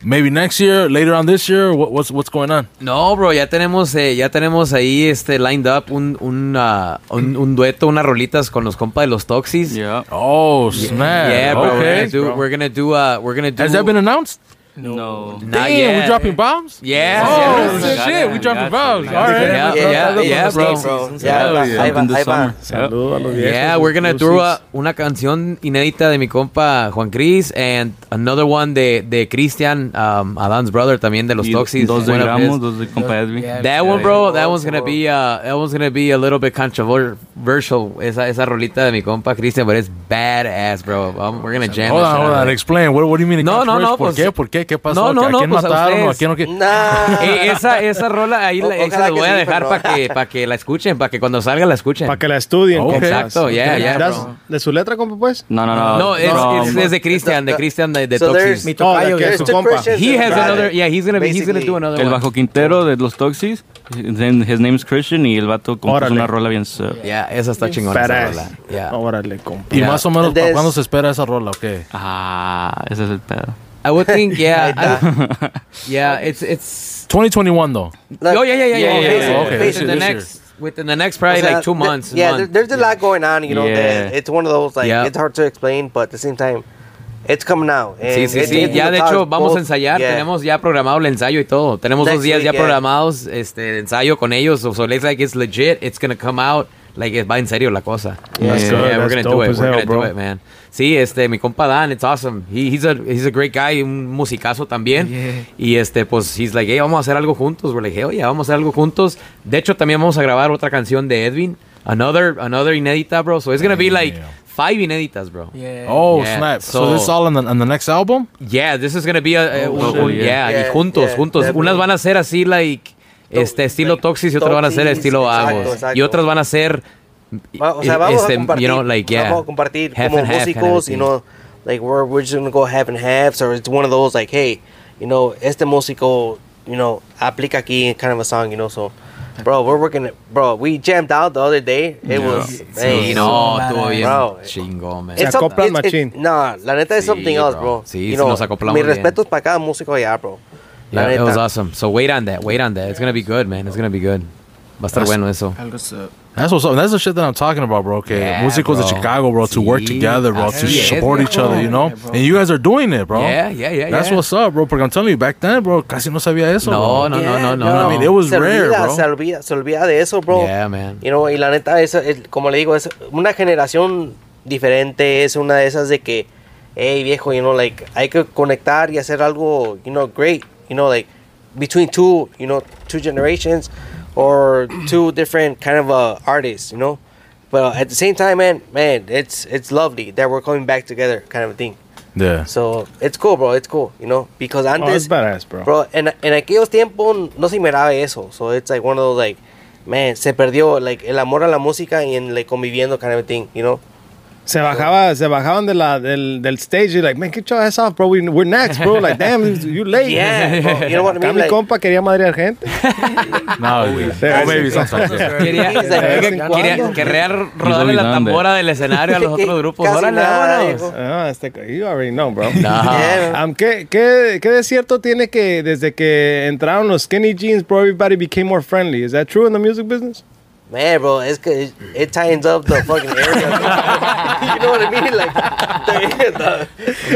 Maybe next year, later on this year. What, what's what's going on? No, bro, ya tenemos, eh, ya tenemos ahí este lined up un, un, ah, un, un dueto, unas rolitas con los compas de los Toxis. Yeah. Oh snap! Yeah, bro. We're gonna do. We're gonna do. Uh, we're gonna do. Has that been announced? No. Not Damn, yet. we dropping bombs. Yeah. Oh yeah. shit, we dropping bombs. All right. Yeah, yeah, yeah, bro. Yeah, ahí yeah. va, In the ahí va. summer. Saludos a los viejos. Yeah, we're gonna Seats. a, una canción inédita de mi compa Juan Cris and another one de, de Christian, um, Adam's brother también de los Toxis. Dos de gramos, his. dos de compa Edwin. That one, bro, that one's gonna be uh, that one's gonna be a little bit controversial. Esa esa rolita de mi compa Christian, but it's badass, bro. Um, we're gonna jam. Hold on, hold on. Explain. What, what do you mean? No, no, no, ¿Por pues- qué? ¿Por qué? ¿Qué pasó? No, no, ¿A no, quién pues a mataron? ¿A ustedes. quién no? qué? Nah. Eh, esa, esa rola ahí, la, O- se ojalá la voy a dejar para no. que, para que la escuchen, para que cuando salga la escuchen. Para que la estudien. Ok. compas. Exacto, yeah, yeah, That's- bro. ¿De su letra, compa, pues? No, no, no. No, it's, from- it's, it's de Christian, de Christian de, de So Toxis. Mi Oh, tocayo, que viejo. es su compa. He has another, yeah, he's gonna be, he's gonna do another El bajo Quintero de los Toxis. Then his name is Christian y el vato compuso Órale. una rola bien. Yeah, esa está chingona esa rola. Yeah. Órale, compa. Y Yeah. más o menos, And ¿para there's- cuándo se espera esa rola? Okay. Ah, ese es el pedo. I would think, <laughs> yeah, I- yeah, it's it's. 2021 though. Look, oh yeah, yeah, yeah, yeah, yeah, yeah. yeah, yeah, okay, this Within year, the this next, within the next probably like two th- months. Yeah, month. there- there's a lot going on, you know. Yeah. that it's one of those, like, Yeah. it's hard to explain, but at the same time, it's coming out. Sí, and sí, it- sí. it- Ya de it hecho vamos a both- ensayar. yeah. Tenemos ya programado el ensayo y todo. Tenemos Next dos días week, ya yeah. programados este ensayo con ellos. So, so it's like it's legit. It's gonna come out. Like va en serio la cosa. That's yeah, good. yeah, we're gonna do it. We're hell, gonna do it, man. Sí, este mi compa Dan, it's awesome. He, he's a he's a great guy, un musicazo también. Y este pues he's like, hey, vamos a hacer algo juntos. We're like, hey, oye, vamos a hacer algo juntos. De hecho también vamos a grabar otra canción de Edwin. Another another inédita, bro. So it's gonna be like five inéditas, bro. Yeah. Oh Yeah, snap! So, so- this is all on the, on the next album? Yeah, this is gonna be a, Oh, yeah. yeah, Yeah, y juntos, yeah, juntos. definitely. Unas van a ser así like este estilo Toxis y otras van a ser estilo Agos. Y otras van a ser Va- o sea, vamos este, a compartir, you know, like, yeah, vamos a compartir half como músicos, you know, like we're, we're just gonna go half and halves, or it's one of those like, hey, you know, este músico, you know, aplica aquí kind of a song, you know, so, bro, we're working, bro, we jammed out the other day, it was, Sí, no, estuvo bien bro. chingón, man. Se acoplan machín. No, la neta es Sí, something else, bro. bro. Sí, you sí, know, nos acoplamos mis respetos para cada músico allá, bro. La Yeah, it was awesome. So wait on that, wait on that. It's gonna be good, man. It's gonna be good. Va a estar That's- bueno eso. Algo That's what's up. That's the shit that I'm talking about, bro. Okay, Yeah, músicos de bro. Chicago, bro, to work Sí, together, bro, to así es, support each viejo. other, you know. Yeah, and you guys are doing it, bro. Yeah, yeah, yeah, That's yeah. what's up, bro. Porque I'm telling you, back then, bro, casi no sabía eso. No, bro. no, no, no, no, no. I mean, it was se rare, olvida, bro. Se olvida, se olvida de eso, bro. Yeah, man. You know, y la neta, es, es- como le digo, es una generación diferente. Es una de esas de que, hey, viejo, you know, like, hay que conectar y hacer algo, you know, great. You know, like, between two, you know, two generations or two different kind of uh, artists, you know. But at the same time, man, man, it's it's lovely that we're coming back together, kind of a thing. Yeah. So it's cool, bro. It's cool, you know, because Oh, it's antes, badass, bro. bro, en, en aquellos tiempos no se miraba eso. So it's like one of those like, man, se perdió like el amor a la música y en like conviviendo kind of a thing, you know. Se bajaba, se bajaban de la, del, del stage y like, man, get your ass off, bro. We, we're next, bro. Like, damn, you late. Yeah, bro. <laughs> You know what I mean? mi Like, compa quería madrear gente. <laughs> No, güey. Oh, maybe sometimes. yeah. Quería, quería, cuando. quería rodarle la tambora del escenario a los <laughs> otros grupos. Casi Órale, vámonos. viejo. Ah, este, you already know, bro. Yeah. Um, ¿qué, qué, ¿Qué de cierto tiene que desde que entraron los skinny jeans, bro, everybody became more friendly? Is that true in the music business? Man, bro, it's it, it tightens up the fucking area. <laughs> you know what I mean? Like,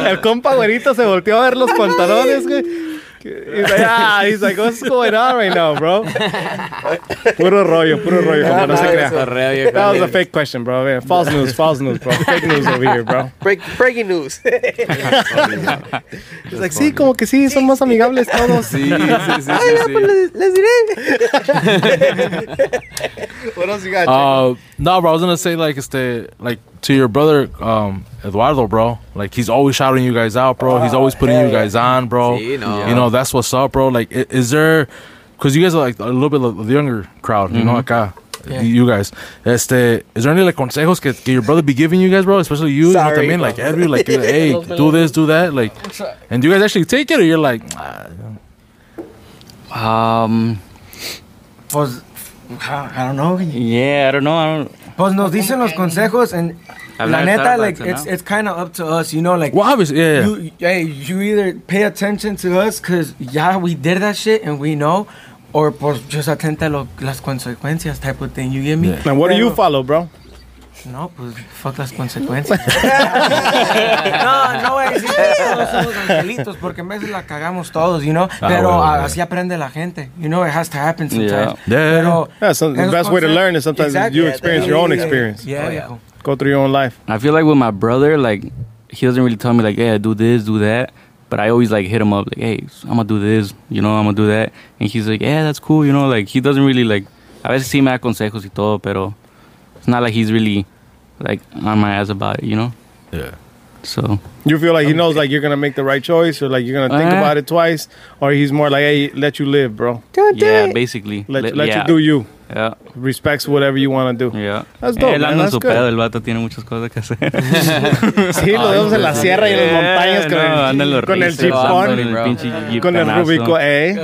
<laughs> El compa güerito se volteó a ver los pantalones, güey. He's like, ah, he's like, what's going on right now, bro? <laughs> Puro rollo, puro rollo, compa, no se crea. That was a fake question, bro. Man, false <laughs> news, false news, bro. Fake news over here, bro. break, breaking news. <laughs> He's like, sí, como que sí, son más amigables todos. Sí, sí, sí, sí, Ay, ya, sí. pues les, les diré. what else you got? Uh, no, bro. I was gonna say like, este, like to your brother, um, Eduardo, bro. Like he's always shouting you guys out, bro. He's always putting you guys on, bro. Sí, no. You know that's what's up, bro. Like, i- is there? Because you guys are like a little bit of the younger crowd, you know, acá. Yeah. You guys, este, is there any like consejos que, que your brother be giving you guys, bro? Especially you, Sorry, you know what I mean? bro. Like every, like, <laughs> hey, do this, do that, like, and do you guys actually take it, or you're like, ah, Um, was I don't know. yeah, I don't know. I don't. Pues nos dicen los consejos and I've la neta, like, it's, it's kind of up to us, you know, like, well, obviously, yeah, yeah. you, hey, you either pay attention to us because, yeah, we did that shit and we know, or pues just atenta a lo, las consecuencias type of thing, you get me? Yeah. And what do you follow, bro? No, pues fuck las consecuencias. <laughs> no, no voy a decir que <laughs> todos somos angelitos porque en vez la cagamos todos, you know. Ah, Pero bueno, ah, bueno. así aprende la gente. You know, it has to happen sometimes. Yeah. Yeah, yeah, Pero Yeah, so the best way to learn is sometimes Exactly. you experience your own experience. Yeah, Oh, yeah. Go through your own life. I feel like with my brother, like he doesn't really tell me like, "Hey, do this, do that." But I always like hit him up like, "Hey, I'm gonna do this, you know, I'm gonna do that," and he's like, "Yeah, that's cool," you know. Like he doesn't really like. A veces sí me da consejos y todo, pero it's not like he's really like on my ass about it, you know. yeah. So You feel like he knows like you're gonna make the right choice, or like you're gonna think Uh, about it twice, or he's more like, hey, let you live, bro. yeah, basically. Let, Let- let yeah, you do you. Yeah, Respects whatever you want to do. yeah. That's dope, Él anda en su good. pedo, el vato tiene muchas cosas que hacer. <laughs> Sí, lo vemos en la sierra y en las montañas con no, el, con el chipón, con el. Rubico, eh.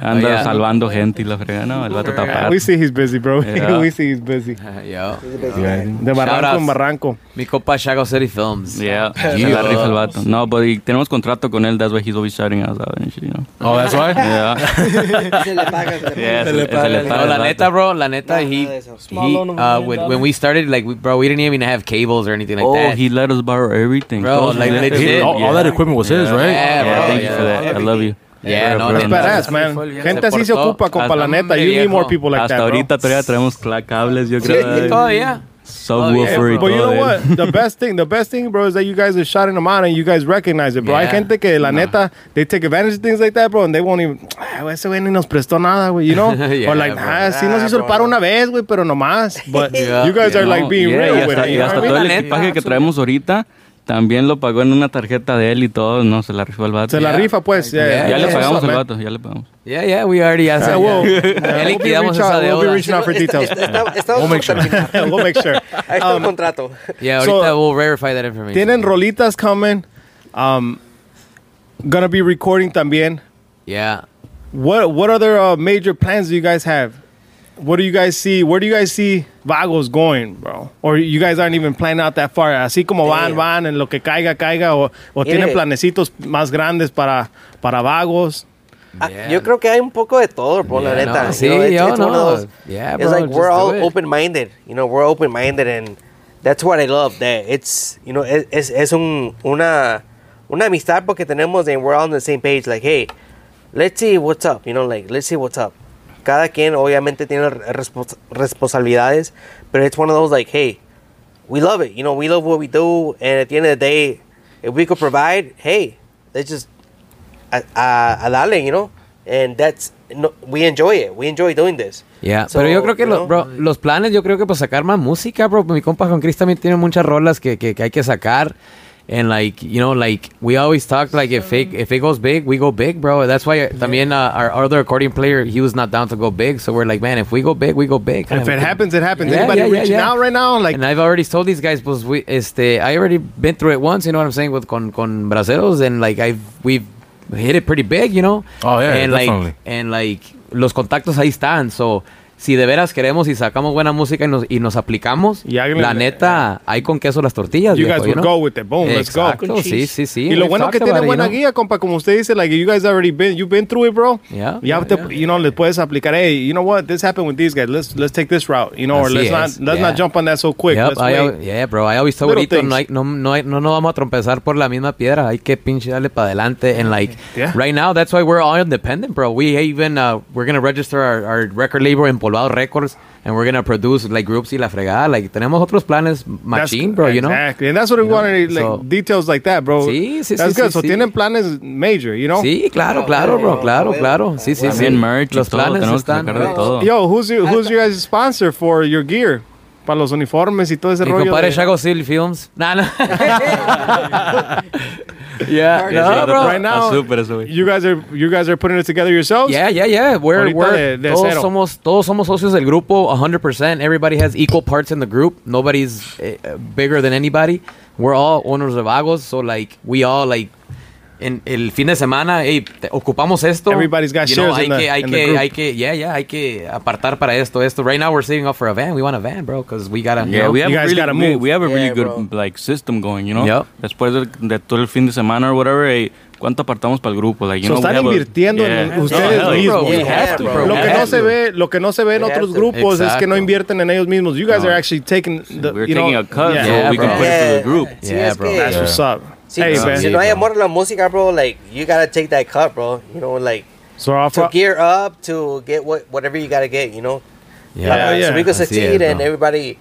Anda Oh, yeah. salvando gente y la frega. No, el vato está We see he's busy, bro. <laughs> Yeah. we see he's busy. <laughs> Yo. De barranco en barranco. Mi compa Shago City Films. Yeah, <laughs> se la rifa el vato. No, but y tenemos contrato con él, that's why he's always shouting us out and shit, you know. Oh, that's why. Yeah, <laughs> Se le paga, se le paga. yeah, se, le- se le No, paga la el neta, bro, la neta, Nah, he, he uh, when, when we started, like, we, bro, we didn't even have cables or anything like Oh, that. he let us borrow everything. Bro, Todos like, legit. all, all that equipment was his, right? Yeah, Yeah, bro, thank you for yeah. that. I love you. Yeah, no, no, badass, man. Gente así se ocupa, compa, la Hasta neta. You need more people like Hasta that, bro. ahorita todavía traemos cables, yo Sí, creo. todavía. Subwoofer y But you know what? <laughs> The best thing, the best thing, bro, is that you guys are shouting them out and you guys recognize it, bro. Hay Yeah. gente que la neta, they take advantage of things like that, bro, and they won't even, ah, ese güey ni nos prestó nada, güey, you know? <laughs> Yeah, or like, bro. ah, sí nos hizo el paro no. una vez, güey, pero nomás. But <laughs> Yeah. you guys Yeah, are like being yeah, real y with hasta, it. y you know hasta todo el equipaje que traemos ahorita también lo pagó en una tarjeta de él y todo. No, se la rifó el vato. Se la Yeah. rifa, pues. Yeah, Yeah, Ya yeah, le that's pagamos al vato, ya le pagamos. Yeah, yeah, we already ya Yeah, we'll, Ya we'll be liquidamos esa out- we'll be deuda. reaching out for details. We'll make sure. <laughs> we'll make sure. Ahí está el Um, contrato. Yeah, So, ahorita we'll verify that information. Tienen rolitas coming. Um, gonna be recording también. Yeah. What what other uh, major plans do you guys have? What do you guys see? Where do you guys see Vagos going, bro? Or you guys aren't even planning out that far. Así como van, Damn. van, en lo que caiga, caiga. O, o Mire. tienen planecitos más grandes para, para Vagos. Ah, Yeah. Yo creo que hay un poco de todo, bro, la Yeah, neta. no, You sí, know, it's, yo it's one of no. those. Yeah, it's bro, like we're all it. open-minded. You know, we're open-minded, and that's what I love. That it's, you know, es, es, es un, una, una amistad porque tenemos, and we're all on the same page. Like, hey, let's see what's up. You know, like, let's see what's up. Cada quien, obviamente, tiene respons- responsabilidades, but it's one of those, like, hey, we love it. You know, we love what we do, and at the end of the day, if we could provide, hey, let's just a, a, a darle, you know, and that's no, we enjoy it. We enjoy doing this. Yeah, So, pero yo creo que you lo- know, bro, los planes, yo creo que pues sacar más música, bro. Mi compa Juan Cris también tiene muchas rolas que, que, que hay que sacar. And like, you know, like we always talk like if it, if it goes big, we go big, bro. That's why también uh, our other accordion player, he was not down to go big. So we're like, man, if we go big, we go big. If it happens, it happens. Yeah, Anybody yeah, yeah, reaching yeah. out right now? Like, and I've already told these guys, pues, we, este, I already been through it once, you know what I'm saying, with con, con Braceros, and like I've, we've hit it pretty big, you know. Oh, yeah, and definitely. like, and like, los contactos ahí están, so, si de veras queremos y sacamos buena música y nos, y nos aplicamos, Y la neta, hay con queso las tortillas, you viejo, guys you would know? go with it. Boom, let's go. Exacto, sí, sí, sí. Y lo bueno que tiene buena know? guía, compa, como usted dice, like you guys already been, you've been through it, bro. Yeah, You have yeah, to, yeah. you know, le puedes aplicar, hey, you know what, this happened with these guys. Let's let's take this route, you know, or Así let's es, not let's yeah. not jump on that so quick. Yep, let's I wait. yeah, bro. I always tell things. no, hay- no, no, hay- no nos vamos a trompezar por la misma piedra. Hay que pinche darle para adelante. And like, Yeah. right now, that's why we're all independent, bro. We even, uh, we're going to register our, our record label in Records. And we're going to produce like groups y la fregada. Like, tenemos otros planes That's- machine, bro, you know? Exactly. And that's what we You know, wanted, like so- details like that, bro. Sí, sí, That's sí, good. sí, so sí. tienen planes major, you know? Sí, claro, claro, bro. Claro, claro. Sí, sí, sí. Merch Los todo, planes que están. de todo. Yo, who's your, who's your guys' sponsor for your gear? Para los uniformes y todo ese Mi rollo. compadre de- Shago Silly Films. Nah, no. <laughs> <laughs> <laughs> yeah, no, bro. Right now, Está súper eso, you guys are you guys are putting it together yourselves. Yeah, yeah, yeah. We're, we're de- de todos cero. somos todos somos socios del grupo 100%. Everybody has equal parts in the group. Nobody's uh, bigger than anybody. We're all owners of Agos, so like we all like en el fin de semana, hey, ocupamos esto. Everybody's got You know, hay in the- que, hay in the que, group. hay que, yeah, yeah, hay que apartar para esto, esto. Right now we're saving up for a van. We want a van, bro, because we gotta. you Yeah, know, we have You a guys really, gotta we, move. we have a really Yeah, good bro. like system going, you know. Yep. Después de, de todo el fin de semana or whatever, hey, ¿cuánto apartamos para el grupo? Like, you So know, we están have a- invirtiendo en Yeah. ustedes No, mismos. bro, we Yeah, have to, bro. Lo We que no se to. ve, lo que no se ve en We otros to. grupos es que no invierten en ellos mismos. You guys No. are actually taking the, We're you taking know, a cut, yeah. so Yeah, we can bro. put it for the group. Yeah, bro. That's what's up. Sí, hey, si- man. si no hay amor a la música, bro, like you gotta take that cut, bro. You know, like So off, to gear up to get what whatever you gotta get. You know, Yeah, Uh, yeah. so we could Así succeed es, and bro. everybody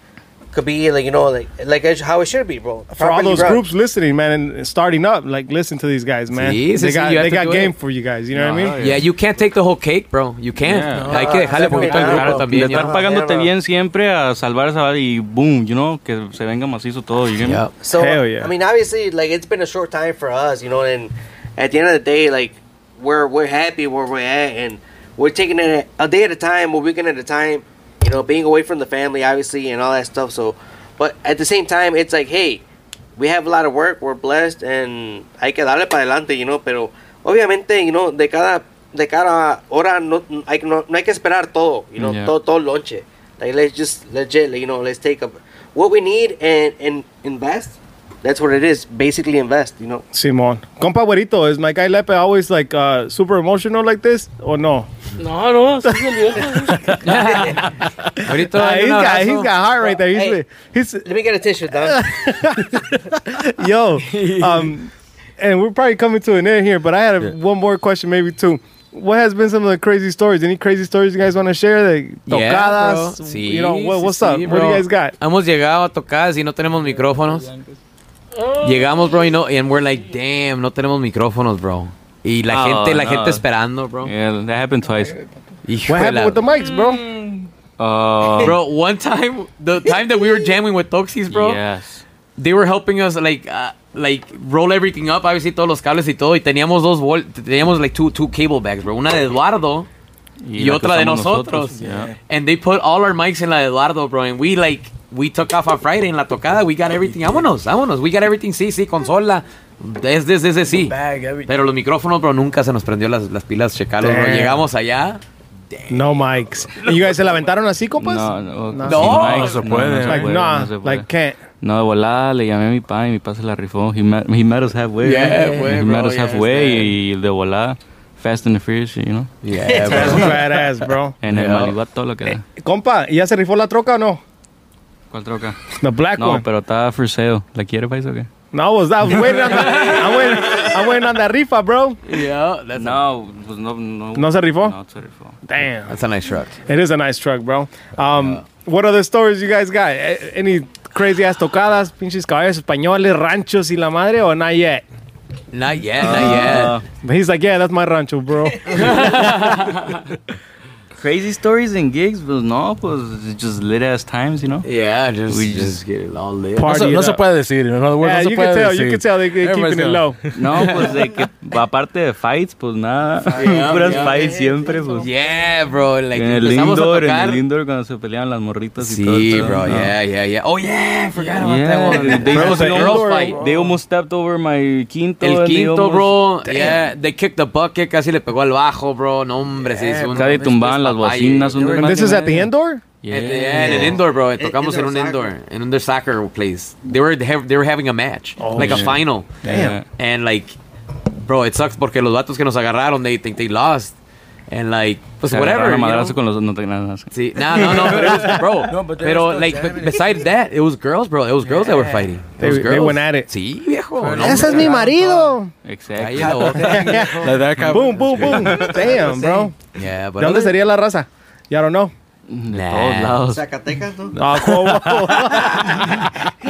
could be like you know like like how it should be, bro. for all those run. groups listening, man, and starting up, like listen to these guys, man. Sí, sí, they got you they got game it. for you guys. You know what I ah, mean? Yeah, you can't take the whole cake, bro. You can't. Yeah. Hay que dejarle No, poquito al no, grupo no. también. de you estar know? pagándote Yeah, no. bien siempre a salvar esa y boom, you know, que se venga macizo todo. You get me? Yeah. So Hell yeah. I mean, obviously, like it's been a short time for us, you know, and at the end of the day, like we're we're happy where we're at, and we're taking it a day at a time, a weekend at a time, you know, being away from the family, obviously, and all that stuff. So, but at the same time, it's like, hey, we have a lot of work, we're blessed, and hay que darle para adelante, you know. Pero obviamente, you know, de cada de cada hora no hay que- no, no hay que esperar todo, you know, Yeah. todo todo lonche. Like let's just legit, like, you know, let's take up what we need and and invest. That's what it is. Basically, invest. You know. Simon. Compa Güerito, is my guy Lepe always like uh, super emotional like this or no? No, no, así es. Ahorita Nah, he's got he's got heart right there. He's Hey. he's Let me get a tissue, dog. <laughs> yo. Um, and we're probably coming to an end here, but I had a, one more question, maybe two. What has been some of the crazy stories? Any crazy stories you guys want to share? Like Yeah, tocadas, bro. Sí, you know what, what's sí, up? What do you guys got? Hemos llegado a tocadas y no tenemos micrófonos. Llegamos, bro, y no, and we're like, damn, no tenemos micrófonos, bro. Y la Oh, gente, la no. gente esperando, bro. Yeah, that happened twice. Hijo What happened with the mics, bro? Uh, <laughs> Bro, one time, the time that we were jamming with Toxis, bro, Yes. they were helping us like uh, like roll everything up, obviously todos los cables y todo, y teníamos dos vol teníamos like two two cable bags, bro, una de Eduardo y, que otra de usamos nosotros. Yeah. And they put all our mics en la de Eduardo, bro, and we like we took off on Friday en la tocada, we got everything, vámonos, vámonos, we got everything, sí, sí, consola, es desde ese sí. Pero los micrófonos, bro, nunca se nos prendió las, las pilas, checarlos, bro. Damn. Llegamos allá. No mics. ¿Y guys se la aventaron así, compas? No, no, No. No, no se puede. No, se Like, no se puede. like can't. No, de volada le llamé a mi pa y mi pa se la rifó. He met, he met us halfway. Yeah, güey, He bro, met us yes, halfway y de volada, Fast and the Furious, you know. Yeah, <laughs> bro. badass, bro. En el Yeah. Malibu todo lo que da. Compa, ¿y ya se rifó la troca o no? ¿Cuál troca? The black No, one. pero está for sale. ¿La quiere, país o qué? No, I was, I was waiting on the, I'm waiting, I'm waiting on that rifa, bro. Yeah, that's, No, pues no, no. ¿No se rifó? No se rifó. Damn. that's a nice truck. It is a nice truck, bro. Um, What other stories you guys got? A- Any crazy ass tocadas, pinches caballos españoles, ranchos y la madre, or not yet? Not yet, not yet. Uh, But he's like, yeah, that's my rancho, bro. <laughs> <laughs> crazy stories and gigs, pues no, pues it's just lit ass times, you know. Yeah, just We we just get it all lit. No Party se, it no se up. puede decir. In other words, Yeah, no se you puede can tell. decir. You can tell they they Everybody's keeping it low. <laughs> No, pues de que aparte de fights, pues nada, Yeah, <laughs> puras yeah. fights siempre, pues. Yeah, bro. Like en el indoor, en el indoor cuando se peleaban las morritas y todo. Sí, bro. no. Yeah, yeah, yeah. Oh yeah, I forgot about Yeah, that one. they, Bro, almost, fight. they almost stepped over my quinto. El quinto, bro. Yeah, they kicked the bucket, casi le pegó al bajo, bro. No, hombre, se hizo un Casi tumbaban las bocinas. un And this is at the indoor. Yeah. At the- yeah, in an indoor, bro. Eh, Tocamos en indoor un soccer. indoor, in un soccer place. They were they were having a match, oh, like a final, Yeah. and like, bro, it sucks porque los vatos que nos agarraron, they think they lost, and like, pues whatever. you con los no más. Sí, no, no, no, but it was, <laughs> bro. No, but they pero like, besides that, it was girls, bro. It was girls that were fighting. It They- was they girls. went at it. Sí, viejo. no, Ese es mi marido. Exacto. Like <laughs> Boom, boom, boom. <laughs> Damn, bro. Yeah, but ¿De dónde sería la raza? Ya don't know. De Nah. todos lados. Zacatecas, ¿no? Oh, cool.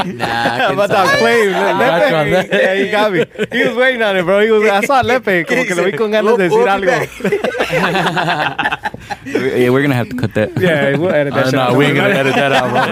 Nah, quién About that sabe. claim. got you on Lepe. that. Yeah, he got me. He was waiting on it, bro. He was, I saw Lepe. <laughs> Como que lo vi con ganas de decir algo. <laughs> Yeah, we're gonna have to cut that. Yeah, we'll edit that Uh, shit no, out. we ain't gonna edit that out, bro.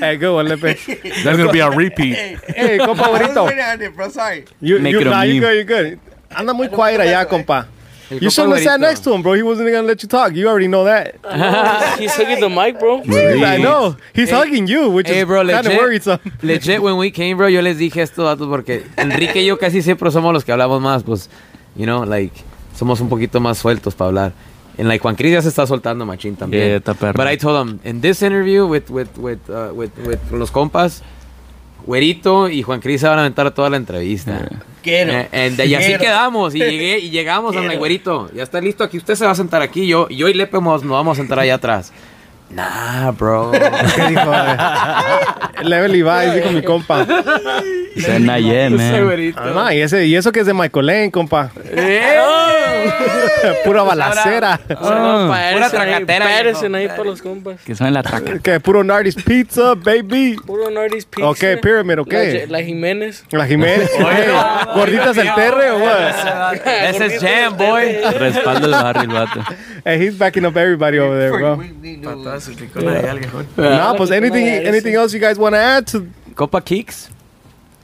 <laughs> Hey, good one, Lepe. That's gonna be our repeat. Hey, compa bonito. I was bonito. waiting on it, bro. Sorry. You, Make you, it a nah, you meme. good, you good. Anda muy quiet allá, compa. El You shouldn't have sat next to him, bro. He wasn't gonna let you talk. You already know that. <laughs> He's hugging the mic, bro. I know. He's hugging you, which Hey, is bro, kind of legit. worrisome. <laughs> Legit, when we came, bro, yo les dije esto, datos, porque Enrique y yo casi siempre somos los que hablamos más, pues, you know, like, somos un poquito más sueltos para hablar. And like Juan Cris ya se está soltando machín también. Yeah, está perro. But I told him, in this interview with, with, with, uh, with, with los compas, Güerito y Juan Cris se van a aventar toda la entrevista. Quiero. Eh, y así Quiero. quedamos, y, <laughs> llegué, y llegamos a güerito, ya está listo aquí, usted se va a sentar aquí, yo, y yo y Lepe nos vamos a sentar allá atrás. Nah, bro. <laughs> ¿Qué dijo? eh? Level Levi's, dijo mi compa. Not yet, man. Ah, no, y, ese, y eso que es de Michael Lane, compa. <laughs> Pura balacera. Pura tracatera. Parecen ahí para los compas. Que son la traca. <laughs> Que puro Nardi's Pizza, baby. Puro Nardi's Pizza. Ok, Pyramid, ok. La, la Jiménez. La Jiménez. ¿Gorditas el Terre o what? Ese es Jam, boy. Respalda el barrio el vato. Hey, he's backing up everybody over there, bro. We- we knew- Nah, pues anything, anything else you guys want to add to? Copa Kicks.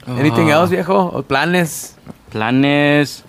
Anything else, viejo? ¿O planes? Planes.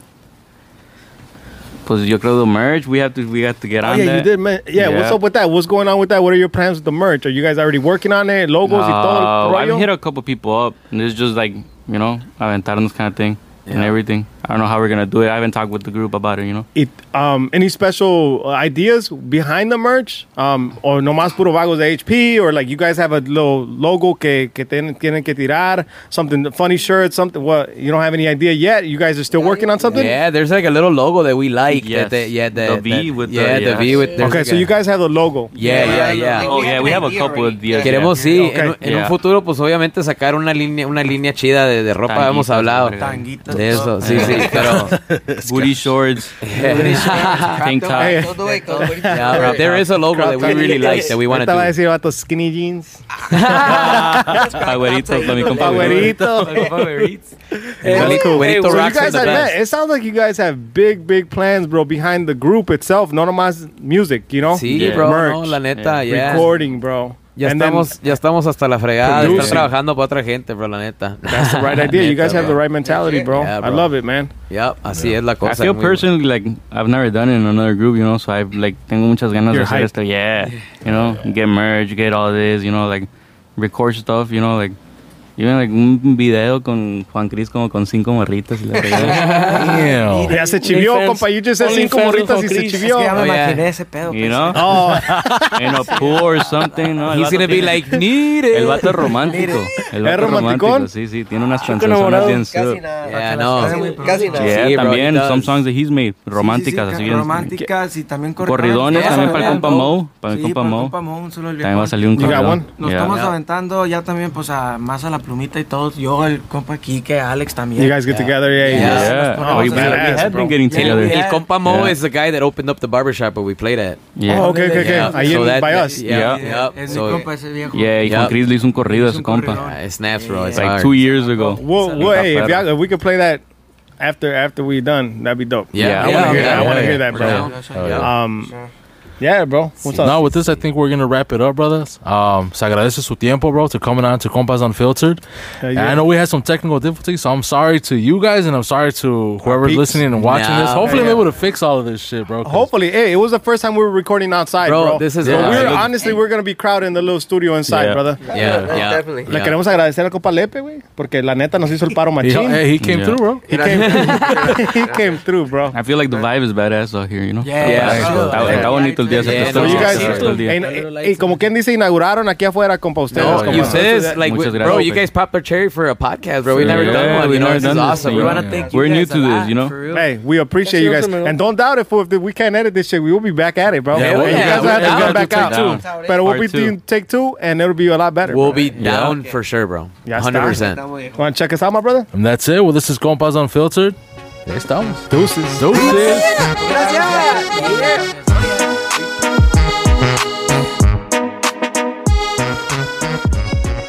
Pues yo creo the merch. We have to, we have to get Oh, on yeah, that. you did, man. Yeah, what's up with that? What's going on with that? What are your plans with the merch? Are you guys already working on it? Logos y todo Uh, I've hit a couple people up. And it's just like, you know, aventarnos kind of thing. And everything. I don't know how we're gonna do it. I haven't talked with the group about it, you know. It, um, any special ideas behind the merch? Um, or nomás puro vagos de HP? Or like you guys have a little logo que, que tienen, tienen que tirar? Something, funny shirt, something, what? You don't have any idea yet? You guys are still working on something? Yeah, there's like a little logo that we like. Yes. That, that, yeah, The that, V that- with the- yeah, the V with. Okay, like so a- you guys have the logo. Yeah, yeah, yeah. Oh, yeah, we have a couple of ideas. Queremos, yeah. sí, Okay. en, en un Yeah. futuro, pues obviamente sacar una línea, una línea chida de, de ropa. Tanguitas, hemos hablado la Tanguitas, de eso, sí, sí, pero. Booty shorts, <laughs> tank <laughs> top. Hey. Todo it, todo it. Yeah, bro, there is a logo that we really like that we want to Estaba a do. decir, vato, skinny jeans. <laughs> Pa' güerito, pa' mi compa Pa' güerito. Güerito, So you rocks are guys the have, best. it sounds like you guys have big, big plans, bro, behind the group itself. No nomás music, you know? Sí, bro, Merch. no, la neta, ya. Recording, bro. Ya And then- estamos, ya estamos hasta la fregada de estar trabajando para otra gente, bro, la neta. That's the right idea. You guys have the right mentality, bro. Yeah, I bro. love it, man. Yep, así es la I cosa. feel muy- personally like I've never done it in another group, you know. So I've like tengo muchas ganas You're de hacer hyped. esto. Yeah, you know, get merch, get all this, you know, like record stuff, you know, like even like un video con Juan Cris como con cinco morritas y. <laughs> Damn. Ya se chivió, compa. Just said cinco morritas y se chivió. Ya me Oh, imaginé ese pedo. you pues. know, Oh, in a pool or something. No, He's gonna be like, need it. El vato es romántico. El ¿Es vato es romántico, sí, sí. Tiene unas canciones bien Casi nada. No. Casi nada. Yeah, Sí, también some songs that he's made románticas, Sí, sí, así bien. románticas y también Corridones corridones. también para el compa Mo, para el compa Mo. También va a salir un corridón. Nos estamos aventando ya también, pues, a, más a la plumita y todos. Yo, el compa Kike, Alex también. you guys get together, yeah. Yeah. yeah. Yeah, Nos Oh, we, we, ponemos we badass, had bro. been getting Yeah, together. we El had- compa Mo Yeah. is the guy that opened up the barbershop that we played at. Yeah. Oh, okay, okay, okay. Yeah. Ahí So en that- by that- us. yeah, Yeah. yeah. Es So- mi compa ese viejo. Yeah, y Yeah. Juan Cris le hizo un corrido a Hizo su un compa. Ah, corrido. Yeah, it snaps, bro. It's Like hard. two years ago. Well, well, hey, if, y'all, if we could play that after after we done. That'd be dope. Yeah. I Yeah, want to hear yeah, that. I want to yeah, hear that, for bro. Oh, um, sure. Yeah. Bro. What's up? Now with this, I think we're gonna wrap it up, brothers. Um, se agradece su tiempo, bro, to coming on to Compas Unfiltered. Hell yeah. I know we had some technical difficulties, so I'm sorry to you guys, and I'm sorry to whoever's peeps. listening and watching Nah, this. Hopefully, yeah. I'm able to fix all of this shit, bro. Hopefully, hey, it was the first time we were recording outside, bro. Bro, this is So awesome. we're honestly we're gonna be crowded in the little studio inside, Yeah. brother. Yeah, yeah. definitely. Le queremos agradecer al compa Lepe, güey, porque la neta nos hizo el paro he, machín. hey, he came Yeah. through, bro. He came, <laughs> he came through, bro. I feel like the vibe is badass out here, you know? Yeah, Yeah, yeah. bro. Está, está bonito el día. se Yeah, prestó no, you guys- todo el día. Ey, ey, ey, como quien dice, inauguraron aquí afuera, compa, ustedes. No, compa. you like, we, gracias. bro, you guys popped our cherry for a podcast, bro. We never Yeah, done one. we You know, never this is done this, awesome, you We bro. want to thank you We're new to this, you know? Hey, we appreciate you guys. And don't doubt if, if we can't edit this shit, we will be back at it, bro. Yeah, And we'll- you guys have to down back take out. But we'll be two. doing take two, and it'll be a lot better. We'll be down for sure, bro. Ya. Hundred percent. Want to check us out, my brother? And that's it. Well, this is Compas Unfiltered. Ahí estamos. Deuces. Deuces. Gracias.